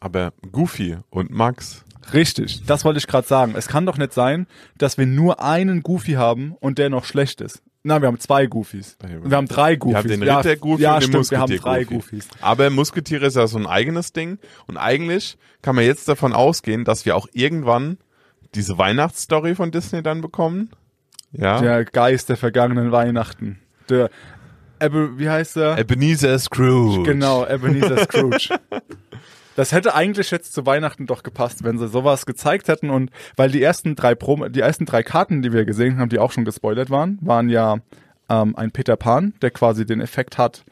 Aber Goofy und Max, richtig, das wollte ich gerade sagen. Es kann doch nicht sein, dass wir nur einen Goofy haben und der noch schlecht ist. Na, wir haben zwei Goofies. Wir haben drei Goofies. wir haben den Ritter Goofy ja, und den stimmt, wir haben Musketier drei. Goofies. Aber Musketiere ist ja so ein eigenes Ding. Und eigentlich kann man jetzt davon ausgehen, dass wir auch irgendwann diese Weihnachtsstory von Disney dann bekommen. Ja. Der Geist der vergangenen Weihnachten. Der, Ebe, wie heißt er? Ebenezer Scrooge. Genau, Ebenezer Scrooge. Das hätte eigentlich jetzt zu Weihnachten doch gepasst, wenn sie sowas gezeigt hätten und weil die ersten drei Prom die ersten drei Karten, die wir gesehen haben, die auch schon gespoilert waren, waren ja ähm, ein Peter Pan, der quasi den Effekt hat,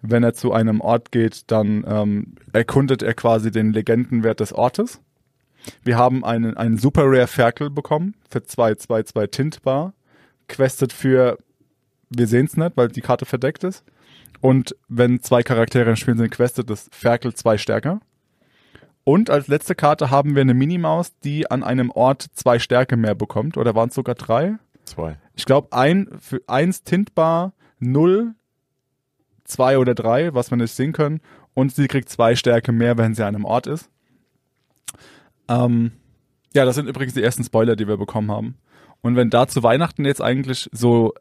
wenn er zu einem Ort geht, dann ähm, erkundet er quasi den Legendenwert des Ortes. Wir haben einen, einen Super Rare Ferkel bekommen für 2, 2, 2 Tintbar. Questet für, wir sehen es nicht, weil die Karte verdeckt ist. Und wenn zwei Charaktere im Spiel sind, questet das Ferkel zwei stärker. Und als letzte Karte haben wir eine Minimaus, die an einem Ort zwei Stärke mehr bekommt. Oder waren es sogar drei? Zwei. Ich glaube, ein, für eins Tintbar, null, zwei oder drei, was wir nicht sehen können. Und sie kriegt zwei Stärke mehr, wenn sie an einem Ort ist. Ähm, ja, das sind übrigens die ersten Spoiler, die wir bekommen haben. Und wenn da zu Weihnachten jetzt eigentlich so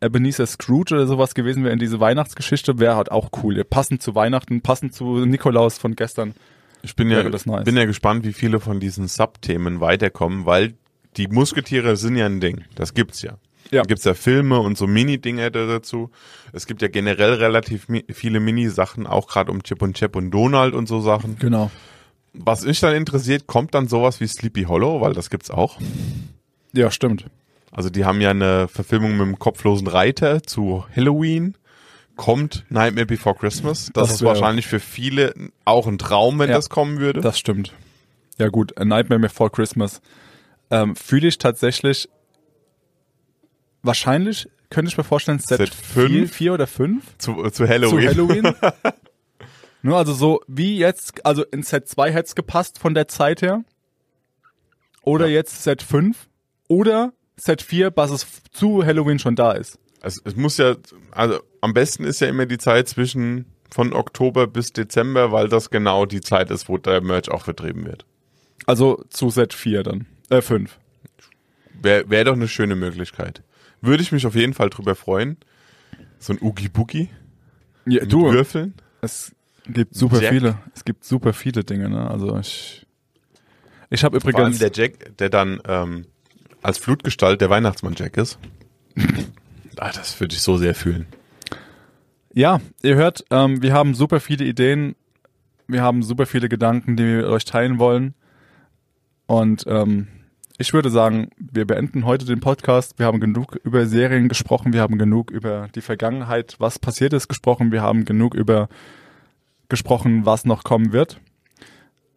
Ebenezer Scrooge oder sowas gewesen wäre in diese Weihnachtsgeschichte, wäre halt auch cool. Passend zu Weihnachten, passend zu Nikolaus von gestern. Ich bin ja, nice. bin ja gespannt, wie viele von diesen Subthemen weiterkommen, weil die Musketiere sind ja ein Ding. Das gibt's ja. Ja. Da gibt's ja Filme und so Mini-Dinge da dazu. Es gibt ja generell relativ mi viele Mini-Sachen, auch gerade um Chip und Chap und Donald und so Sachen. Genau. Was mich dann interessiert, kommt dann sowas wie Sleepy Hollow, weil das gibt's auch. Ja, stimmt. Also die haben ja eine Verfilmung mit dem kopflosen Reiter zu Halloween. Kommt Nightmare Before Christmas. Das, Das ist wahrscheinlich für viele auch ein Traum, wenn Ja. das kommen würde. Das stimmt. Ja gut, A Nightmare Before Christmas ähm, fühle ich tatsächlich wahrscheinlich könnte ich mir vorstellen, Set, Set 4, fünf? 4 oder 5 Zu, zu zu Halloween. Halloween. Nur also so wie jetzt, also in Set 2 hätte es gepasst von der Zeit her. Oder jetzt Set 5. Oder Set 4, was es zu Halloween schon da ist. Es, es muss ja, also am besten ist ja immer die Zeit zwischen von Oktober bis Dezember, weil das genau die Zeit ist, wo der Merch auch vertrieben wird. Also zu Set 4 dann. Äh, 5. Wäre wär doch eine schöne Möglichkeit. Würde ich mich auf jeden Fall drüber freuen. So ein Oogie Boogie Ja, mit du, Würfeln. es gibt super Jack. viele. Es gibt super viele Dinge, ne? Also ich. Ich habe Vor allem übrigens. der Jack, der dann ähm, als Flutgestalt der Weihnachtsmann Jack ist. ah, das würde ich so sehr fühlen. Ja, ihr hört, ähm, wir haben super viele Ideen, wir haben super viele Gedanken, die wir mit euch teilen wollen. Und ähm, ich würde sagen, wir beenden heute den Podcast. Wir haben genug über Serien gesprochen, wir haben genug über die Vergangenheit, was passiert ist, gesprochen, wir haben genug über gesprochen, was noch kommen wird.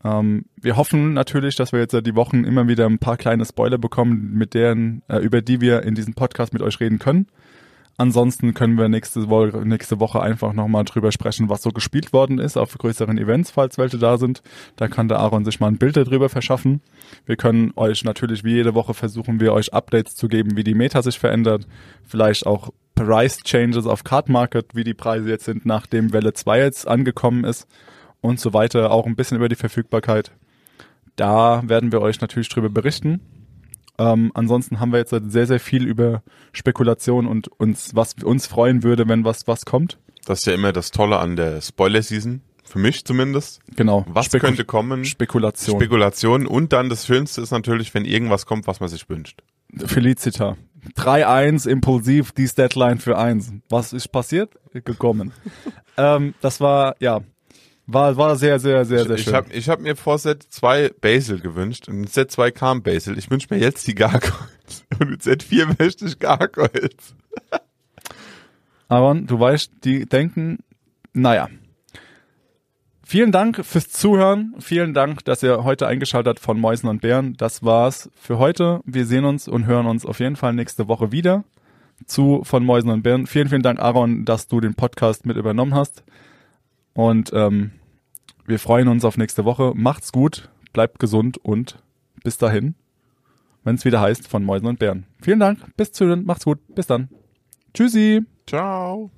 Ähm, wir hoffen natürlich, dass wir jetzt die Wochen immer wieder ein paar kleine Spoiler bekommen, mit deren, äh, über die wir in diesem Podcast mit euch reden können. Ansonsten können wir nächste Woche, nächste Woche einfach nochmal drüber sprechen, was so gespielt worden ist auf größeren Events, falls welche da sind. Da kann der Aaron sich mal ein Bild darüber verschaffen. Wir können euch natürlich wie jede Woche versuchen, wir euch Updates zu geben, wie die Meta sich verändert. Vielleicht auch Price Changes auf Card Market, wie die Preise jetzt sind, nachdem Welle 2 jetzt angekommen ist und so weiter. Auch ein bisschen über die Verfügbarkeit. Da werden wir euch natürlich drüber berichten. Ähm, ansonsten haben wir jetzt sehr, sehr viel über Spekulation und uns, was uns freuen würde, wenn was, was kommt. Das ist ja immer das Tolle an der Spoiler-Season. Für mich zumindest. Genau. Was Spekul- könnte kommen? Spekulation. Spekulation. Und dann das Schönste ist natürlich, wenn irgendwas kommt, was man sich wünscht. Felicita. 3-1 impulsiv, dies Deadline für 1. Was ist passiert? Gekommen. ähm, das war, ja, war, war sehr, sehr, sehr, sehr ich schön. habe ich hab mir vor Set 2 Basil gewünscht und in Set 2 kam Basil. Ich wünsche mir jetzt die Gargoyles. Und in Set 4 möchte ich Gargoyles. Aaron, du weißt, die denken, naja. Vielen Dank fürs Zuhören. Vielen Dank, dass ihr heute eingeschaltet habt von Mäusen und Bären. Das war's für heute. Wir sehen uns und hören uns auf jeden Fall nächste Woche wieder zu von Mäusen und Bären. Vielen, vielen Dank, Aaron, dass du den Podcast mit übernommen hast. Und ähm, wir freuen uns auf nächste Woche. Macht's gut, bleibt gesund und bis dahin, wenn es wieder heißt von Mäusen und Bären. Vielen Dank, bis zuhören, macht's gut, bis dann. Tschüssi. Ciao.